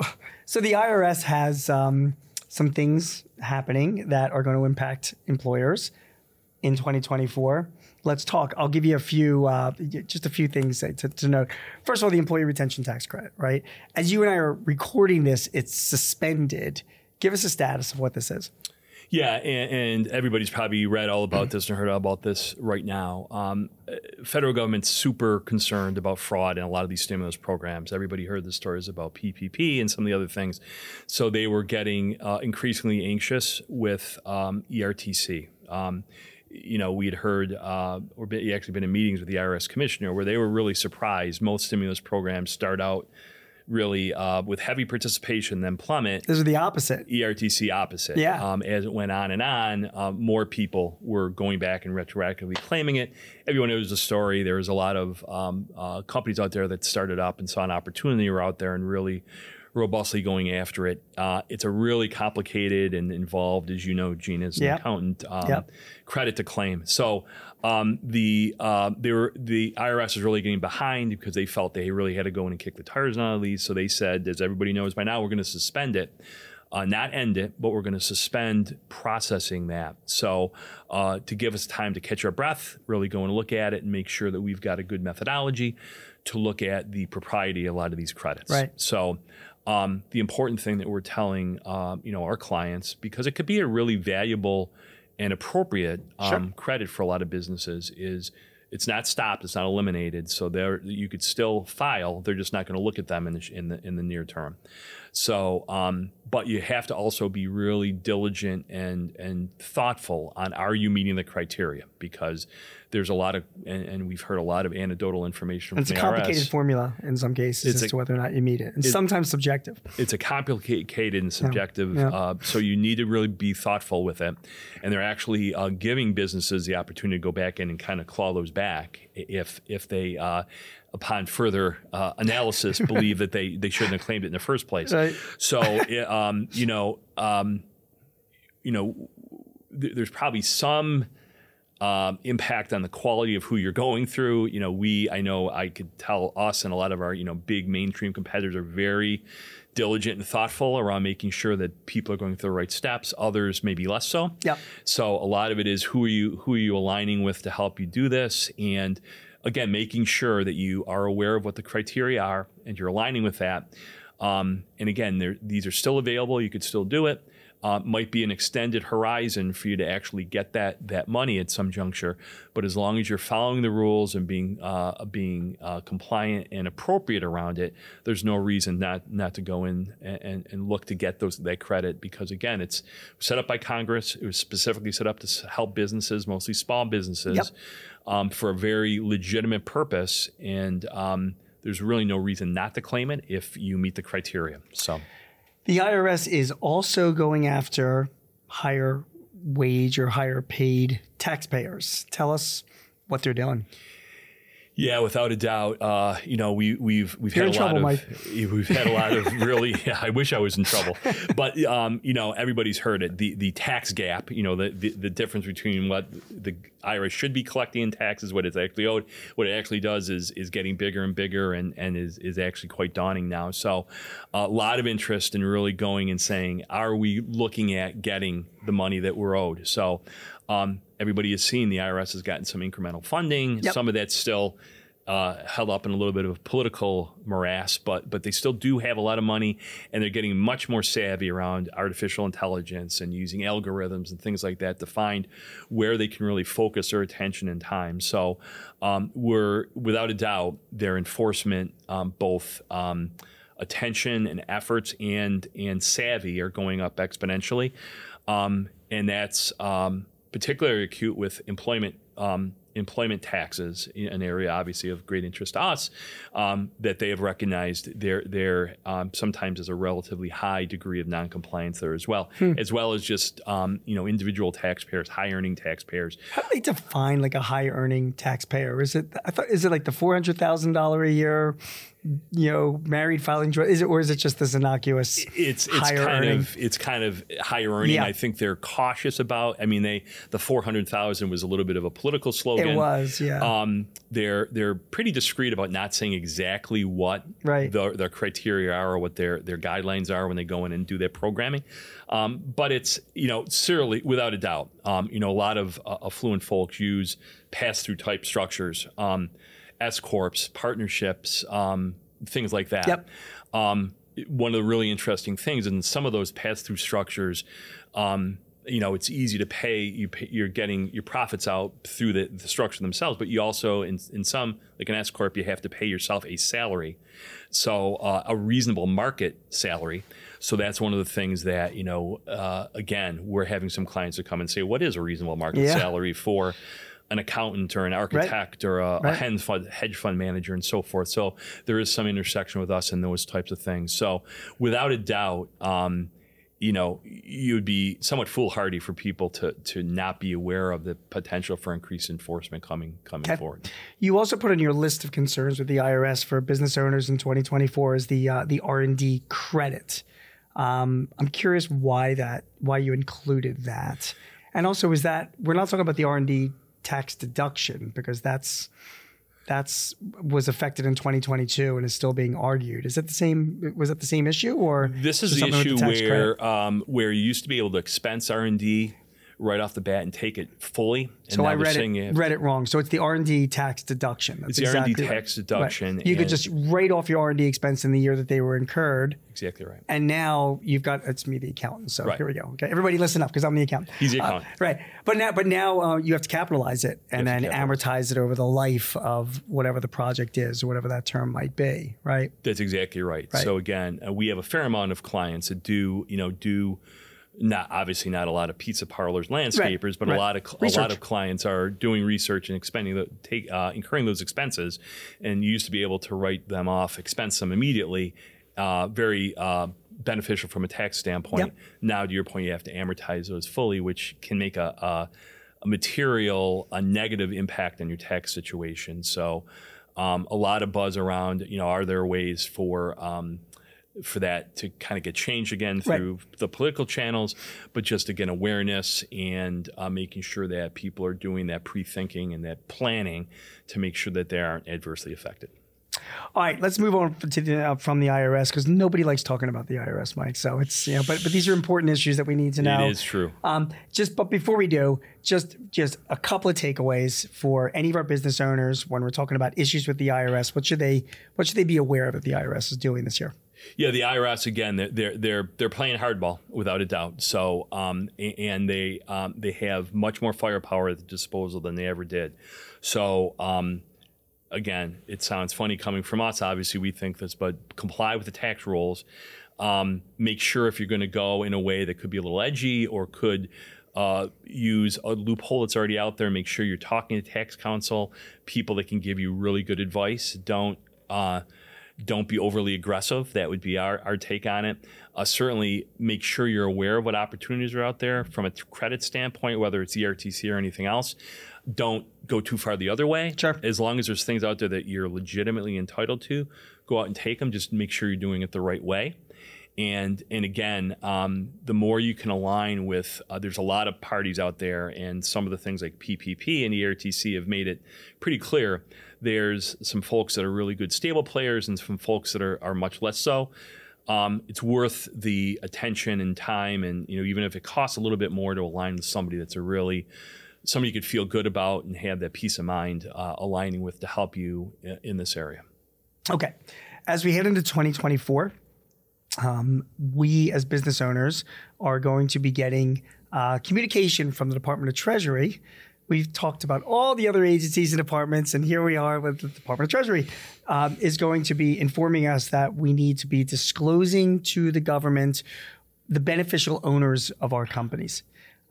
so the IRS has um, some things happening that are going to impact employers in 2024. Let's talk. I'll give you a few, uh, just a few things to, to note. First of all, the employee retention tax credit, right? As you and I are recording this, it's suspended. Give us a status of what this is. Yeah, and, and everybody's probably read all about this and heard about this right now. Um, federal government's super concerned about fraud in a lot of these stimulus programs. Everybody heard the stories about PPP and some of the other things, so they were getting uh, increasingly anxious with um, ERTC. Um, you know, we had heard uh, or been, actually been in meetings with the IRS commissioner where they were really surprised. Most stimulus programs start out really uh, with heavy participation, then plummet. This is the opposite. ERTC opposite. Yeah. Um, as it went on and on, uh, more people were going back and retroactively claiming it. Everyone knows the story. There was a lot of um, uh, companies out there that started up and saw an opportunity, were out there and really robustly going after it. Uh, it's a really complicated and involved, as you know, Gene, as an Yep. accountant, um, Yep. credit to claim. So um, the uh, they were the IRS is really getting behind because they felt they really had to go in and kick the tires on all these. So they said, as everybody knows by now, we're going to suspend it. Uh, not end it, but we're going to suspend processing that. So, uh, to give us time to catch our breath, really go and look at it and make sure that we've got a good methodology to look at the propriety of a lot of these credits. Right. So, um, the important thing that we're telling, um, you know, our clients, because it could be a really valuable and appropriate um, credit for a lot of businesses, is it's not stopped, it's not eliminated. So there, you could still file. They're just not going to look at them in the in the in the near term. So, um, but you have to also be really diligent and and thoughtful on are you meeting the criteria because there's a lot of and, and we've heard a lot of anecdotal information It's a complicated IRS. formula in some cases It's as a- to whether or not you meet it, and sometimes subjective. it's a complicated and subjective. Yeah. Uh, so you need to really be thoughtful with it. And they're actually uh, giving businesses the opportunity to go back in and kind of claw those back if if they, uh, upon further uh, analysis, [laughs] believe that they they shouldn't have claimed it in the first place. Right. So um, you know, um, you know, th- there's probably some um, impact on the quality of who you're going through. You know, we, I know I could tell us and a lot of our, you know, big mainstream competitors are very diligent and thoughtful around making sure that people are going through the right steps. Others maybe less so. Yep. So a lot of it is who are you who are you aligning with to help you do this, and again, making sure that you are aware of what the criteria are and you're aligning with that. Um, and again, there- these are still available. You could still do it. Uh, might be an extended horizon for you to actually get that that money at some juncture. But as long as you're following the rules and being uh, being uh, compliant and appropriate around it, there's no reason not not to go in and, and look to get those that credit because again, it's set up by Congress. It was specifically set up to help businesses, mostly small businesses, Yep. um, for a very legitimate purpose and. Um, there's really no reason not to claim it if you meet the criteria. So, The IRS is also going after higher wage or higher paid taxpayers. Tell us what they're doing. Yeah, without a doubt, uh, you know we we've we've You're had a lot trouble, of [laughs] we've had a lot of really. Yeah, [laughs] I wish I was in trouble, but um, you know everybody's heard it. The the tax gap, you know the, the the difference between what the IRS should be collecting in taxes, what it's actually owed, what it actually does is is getting bigger and bigger, and and is is actually quite daunting now. So, a lot of interest in really going and saying, are we looking at getting the money that we're owed? So. Um, everybody has seen the IRS has gotten some incremental funding. Yep. Some of that's still uh, held up in a little bit of a political morass, but but they still do have a lot of money, and they're getting much more savvy around artificial intelligence and using algorithms and things like that to find where they can really focus their attention and time. So um, we're without a doubt their enforcement, um, both. Um, attention and efforts and and savvy are going up exponentially, um, and that's um, particularly acute with employment um, employment taxes, an area obviously of great interest to us, um, that they have recognized there there um, sometimes is a relatively high degree of noncompliance there as well, as well as just um, you know individual taxpayers, high earning taxpayers. How do they define like a high earning taxpayer? Is it I thought is it like the four hundred thousand dollar a year, you know, married filing joint? Is it or is it just this innocuous? it's it's higher kind earning? of it's kind of higher earning. Yeah. I think they're cautious about. I mean, they the four hundred thousand was a little bit of a political slogan. It was, yeah. Um, they're they're pretty discreet about not saying exactly what Right. the, their criteria are or what their their guidelines are when they go in and do their programming. Um, but it's you know certainly without a doubt, um, you know a lot of uh, affluent folks use pass through type structures, um, S corps, partnerships, um, things like that. Yep. Um, one of the really interesting things in some of those pass through structures. Um, you know, it's easy to pay. You pay, you're getting your profits out through the, the structure themselves, but you also, in, in some, like an S corp, you have to pay yourself a salary, so uh, a reasonable market salary. So that's one of the things that you know. Uh, again, we're having some clients that come and say, "What is a reasonable market Yeah. salary for?" An accountant or an architect or a, a Right. hedge fund, hedge fund manager and so forth. So there is some intersection with us in those types of things. So without a doubt, um, you know, you would be somewhat foolhardy for people to to not be aware of the potential for increased enforcement coming coming Okay. forward. You also put on your list of concerns with the IRS for business owners in 2024 is the uh, the R and D credit. Um, I'm curious why that why you included that, and also is that we're not talking about the R and D tax deduction because that's that's was affected in 2022 and is still being argued. Is that the same? Was that the same issue or This is the issue credit? where um, where you used to be able to expense R and D right off the bat and take it fully. And So I read it, read it wrong. So it's the R and D tax deduction. That's It's the R&D exactly right. tax deduction Right. You could just write off your R and D expense in the year that they were incurred, exactly right. and now you've got it's me the accountant. So Right. here we go. Okay, everybody listen up because I'm the accountant. He's the Uh, accountant. right, but now but now uh, you have to capitalize it and then have to capitalize. amortize it over the life of whatever the project is or whatever that term might be. Right. That's exactly right. Right. So again, uh, we have a fair amount of clients that do, you know, do not obviously not a lot of pizza parlors, landscapers, but right. a lot of a Research. lot of clients are doing research and expending the take uh, incurring those expenses, and you used to be able to write them off, expense them immediately. Uh, very uh, beneficial from a tax standpoint. Yep. Now, to your point, you have to amortize those fully, which can make a, a, a material, a negative impact on your tax situation. So, um, a lot of buzz around, you know, are there ways for um, for that to kind of get changed again Right. through the political channels, but just again awareness and uh, making sure that people are doing that pre-thinking and that planning to make sure that they aren't adversely affected. All right, let's move on to the, uh, from the IRS because nobody likes talking about the IRS, Mike. So it's you know, but but these are important issues that we need to know. It is true. Um, just but before we do, just just a couple of takeaways for any of our business owners when we're talking about issues with the IRS. What should they what should they be aware of that the IRS is doing this year? Yeah, the IRS again. They're they're they're, playing hardball without a doubt. So um, and they um, they have much more firepower at the disposal than they ever did. So um, again, it sounds funny coming from us. Obviously, we think this, but comply with the tax rules. Um, make sure if you're going to go in a way that could be a little edgy or could uh, use a loophole that's already out there. Make sure you're talking to tax counsel, people that can give you really good advice. Don't uh, don't be overly aggressive. That would be our, our take on it. Uh, certainly make sure you're aware of what opportunities are out there from a credit standpoint, whether it's ERTC or anything else. Don't go too far the other way. Sure. As long as there's things out there that you're legitimately entitled to, go out and take them. Just make sure you're doing it the right way. And and again, um, the more you can align with, uh, there's a lot of parties out there, and some of the things like PPP and ERTC have made it pretty clear. There's some folks that are really good stable players, and some folks that are, are much less so. Um, it's worth the attention and time, and you know, even if it costs a little bit more to align with somebody that's a really somebody you could feel good about and have that peace of mind uh, aligning with to help you in this area. Okay, as we head into 2024 um, we as business owners are going to be getting uh, communication from the Department of Treasury. We've talked about all the other agencies and departments, and here we are with the Department of Treasury um, is going to be informing us that we need to be disclosing to the government the beneficial owners of our companies.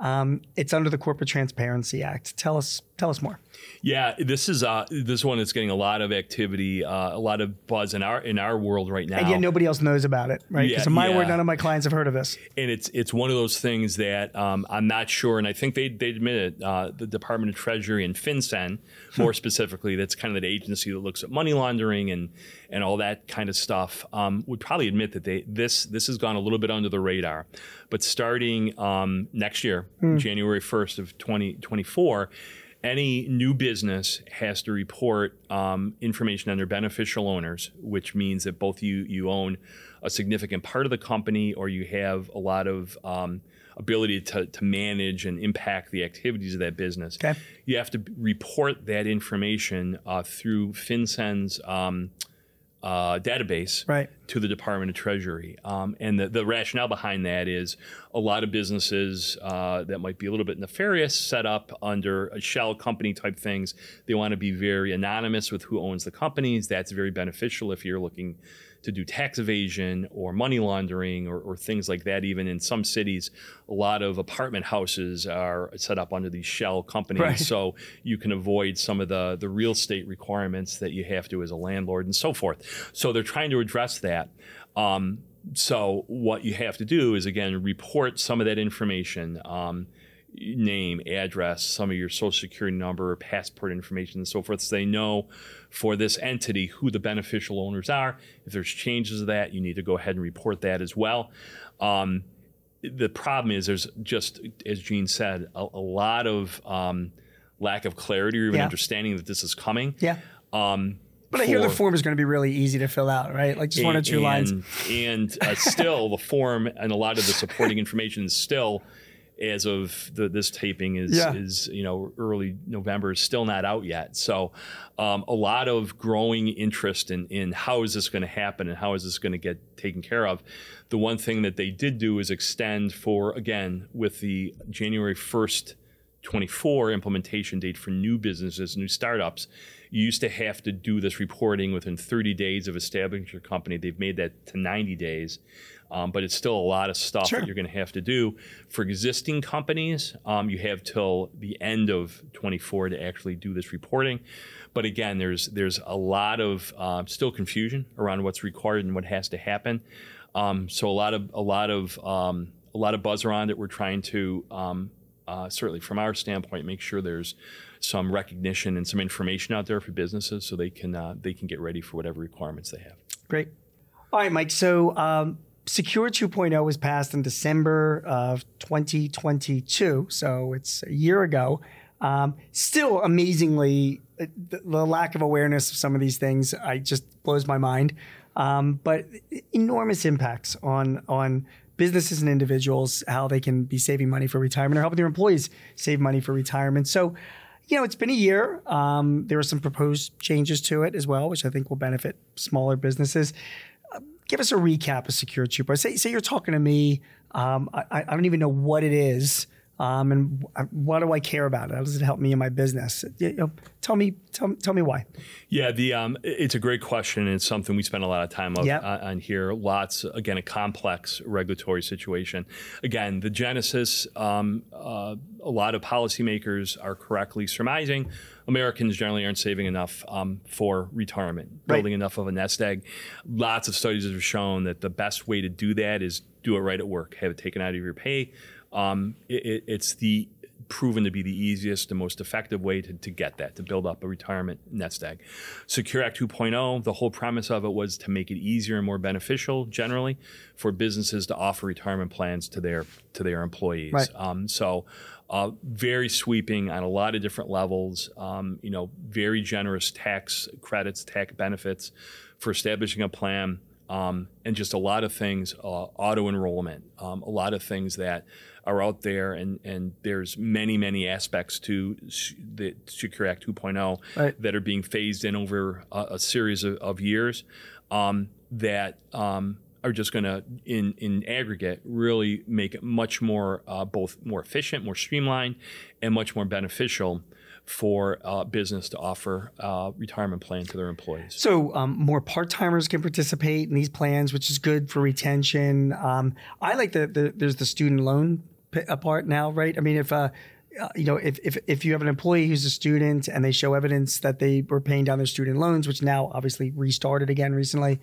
Um, it's under the Corporate Transparency Act. Tell us, tell us more. Yeah, this is uh, this one that's getting a lot of activity, uh, a lot of buzz in our in our world right now. And yet nobody else knows about it, right? Because Yeah, in my yeah. word, none of my clients have heard of this. and it's it's one of those things that um, I'm not sure, and I think they they admit it. Uh, the Department of Treasury and FinCEN, more specifically, that's kind of the agency that looks at money laundering and and all that kind of stuff, um, would probably admit that they this this has gone a little bit under the radar. But starting um, next year, January 1st of 2024. Any new business has to report um, information on their beneficial owners, which means that both you you own a significant part of the company or you have a lot of um, ability to, to manage and impact the activities of that business. Okay. You have to report that information uh, through FinCEN's um, uh, database Right. to the Department of Treasury. Um, and the, the rationale behind that is a lot of businesses uh, that might be a little bit nefarious set up under a shell company type things. They want to be very anonymous with who owns the companies. That's very beneficial if you're looking to do tax evasion or money laundering or, or things like that. Even in some cities, a lot of apartment houses are set up under these shell companies. Right. So you can avoid some of the, the real estate requirements that you have to as a landlord and so forth. So they're trying to address that. Um, so what you have to do is again report some of that information. Um, name, address, some of your social security number, passport information, and so forth. So they know for this entity who the beneficial owners are. If there's changes to that, you need to go ahead and report that as well. Um, the problem is there's just, as Gene said, a, a lot of um, lack of clarity or even Yeah. understanding that this is coming. Yeah. Um, But I hear the form is going to be really easy to fill out, right? Like just one or two and, lines. And uh, still, the form and a lot of the supporting [laughs] information is still, as of the, this taping is Yeah. is you know early November is still not out yet. So, um, a lot of growing interest in in how is this going to happen and how is this going to get taken care of. The one thing that they did do is extend for again with the January first. 24 implementation date for new businesses, new startups. You used to have to do this reporting within 30 days of establishing your company. They've made that to 90 days, um, but it's still a lot of stuff Sure. that you're going to have to do. For existing companies, um, you have till the end of 24 to actually do this reporting. But again, there's there's a lot of uh, still confusion around what's required and what has to happen. Um, so a lot of a lot of um, a lot of buzz around it. We're trying to um, uh, certainly from our standpoint make sure there's some recognition and some information out there for businesses so they can uh, they can get ready for whatever requirements they have. Great. All right, Mike. So um, Secure 2.0 was passed in December of 2022. So it's a year ago. Um, still amazingly, uh, the, the lack of awareness of some of these things, I just blows my mind. Um, but enormous impacts on on businesses and individuals, how they can be saving money for retirement or helping their employees save money for retirement. So, you know, it's been a year. Um, there are some proposed changes to it as well, which I think will benefit smaller businesses give us a recap of Secure 2.0. Say, say you're talking to me. Um, I, I don't even know what it is. Um, and what do I care about it? How does it help me in my business? You know, tell me, tell, tell me why. Yeah, the um, it's a great question, and it's something we spend a lot of time of, Yep. uh, on here. Lots, again, a complex regulatory situation. Again, the genesis. Um, uh, a lot of policymakers are correctly surmising Americans generally aren't saving enough um, for retirement, Right. building enough of a nest egg. Lots of studies have shown that the best way to do that is do it right at work, have it taken out of your pay. Um, it, it, it's the proven to be the easiest and most effective way to, to get that, to build up a retirement nest egg. Secure Act 2.0, the whole premise of it was to make it easier and more beneficial generally for businesses to offer retirement plans to their to their employees. Right. Um, so uh, very sweeping on a lot of different levels. Um, you know, very generous tax credits, tax benefits for establishing a plan. Um, and just a lot of things, uh, auto enrollment, um, a lot of things that are out there, and, and there's many, many aspects to the Secure Act 2.0 Right. that are being phased in over a, a series of, of years um, that um, are just going to, in in aggregate, really make it much more uh, both more efficient, more streamlined, and much more beneficial for uh, business to offer uh, retirement plan to their employees. So um, more part timers can participate in these plans, which is good for retention. Um, I like that the there's the student loan p- uh, part now, right? I mean, if uh, uh, you know, if, if if you have an employee who's a student and they show evidence that they were paying down their student loans, which now obviously restarted again recently,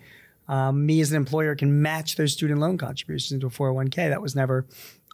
um, me as an employer can match those student loan contributions into a 401k. That was never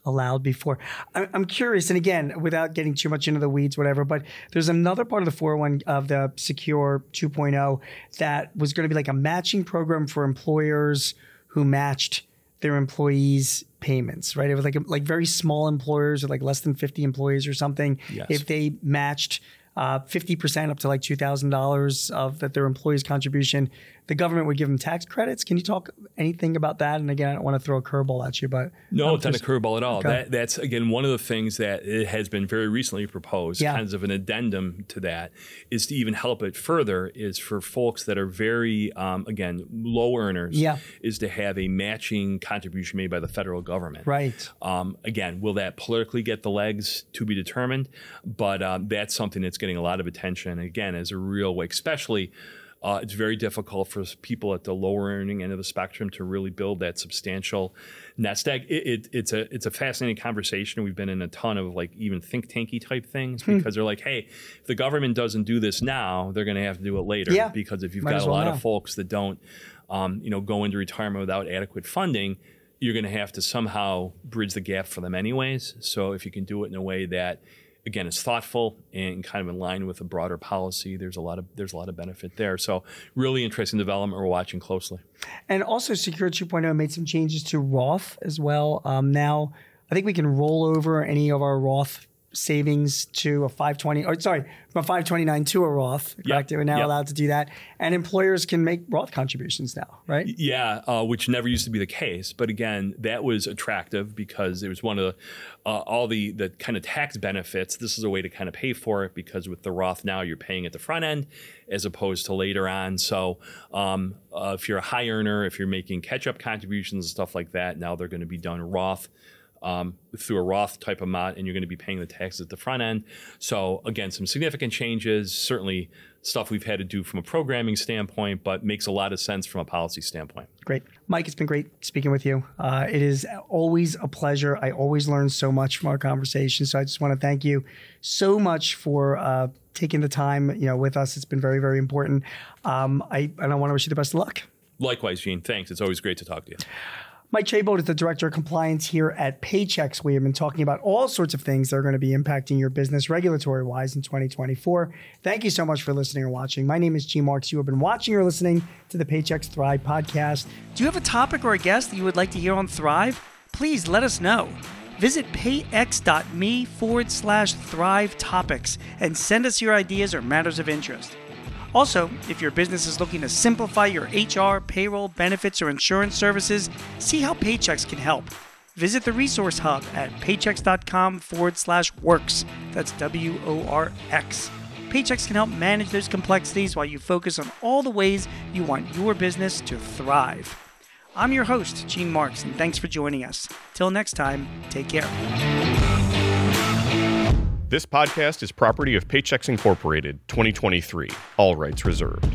allowed before. I'm curious, and again, without getting too much into the weeds, whatever, but there's another part of the 401 of the Secure 2.0 that was going to be like a matching program for employers who matched their employees' payments, right? It was like like very small employers or like less than 50 employees or something. Yes. If they matched uh, 50% up to like $2,000 of that their employees' contribution, the government would give them tax credits. Can you talk anything about that? And again, I don't want to throw a curveball at you, but No, it's not a curveball at all. Okay. That, that's again one of the things that it has been very recently proposed. Yeah. Kinds of an addendum to that is to even help it further. Is for folks that are very um, again low earners. Yeah. Is to have a matching contribution made by the federal government. Right. Um, again, will that politically get the legs to be determined? But um, that's something that's getting a lot of attention. Again, as a real way, especially. Uh, it's very difficult for people at the lower earning end of the spectrum to really build that substantial nest egg. It, it, it's a it's a fascinating conversation. We've been in a ton of like even think tanky type things Hmm. because they're like, hey, if the government doesn't do this now, they're going to have to do it later. Yeah. Because if you've Might got as a well lot now. of folks that don't, um, you know, go into retirement without adequate funding, you're going to have to somehow bridge the gap for them anyways. So if you can do it in a way that again is thoughtful and kind of in line with a broader policy, there's a lot of there's a lot of benefit there. So really interesting development we're watching closely. And also, Secure 2.0 made some changes to Roth as well. Um, now, I think we can roll over any of our Roth savings to a 520, or sorry, from a 529 to a Roth. Correct? We're now yep. allowed to do that. And employers can make Roth contributions now, right? Yeah, uh, which never used to be the case. But again, that was attractive because it was one of the, uh, all the the kind of tax benefits. This is a way to kind of pay for it because with the Roth now you're paying at the front end as opposed to later on. So um, uh, if you're a high earner, if you're making catch up contributions and stuff like that, now they're going to be done Roth. Um, through a Roth type amount, and you're going to be paying the taxes at the front end. So again, some significant changes. Certainly, stuff we've had to do from a programming standpoint, but makes a lot of sense from a policy standpoint. Great. Mike, it's been great speaking with you. Uh, it is always a pleasure. I always learn so much from our conversation. So I just want to thank you so much for uh, taking the time you know, with us. It's been very, very important. Um, I, and I want to wish you the best of luck. Likewise, Gene. Thanks. It's always great to talk to you. Mike Trabold is the Director of Compliance here at Paychex. We have been talking about all sorts of things that are going to be impacting your business regulatory wise in 2024. Thank you so much for listening or watching. My name is Gene Marks. You have been watching or listening to the Paychex Thrive podcast. Do you have a topic or a guest that you would like to hear on Thrive? Please let us know. Visit payx.me forward slash thrive topics and send us your ideas or matters of interest. Also, if your business is looking to simplify your HR, payroll, benefits, or insurance services, see how Paychex can help. Visit the resource hub at paychex.com forward slash works. That's W O R X. Paychex can help manage those complexities while you focus on all the ways you want your business to thrive. I'm your host, Gene Marks, and thanks for joining us. Till next time, take care. This podcast is property of Paychex Incorporated, 2023. All rights reserved.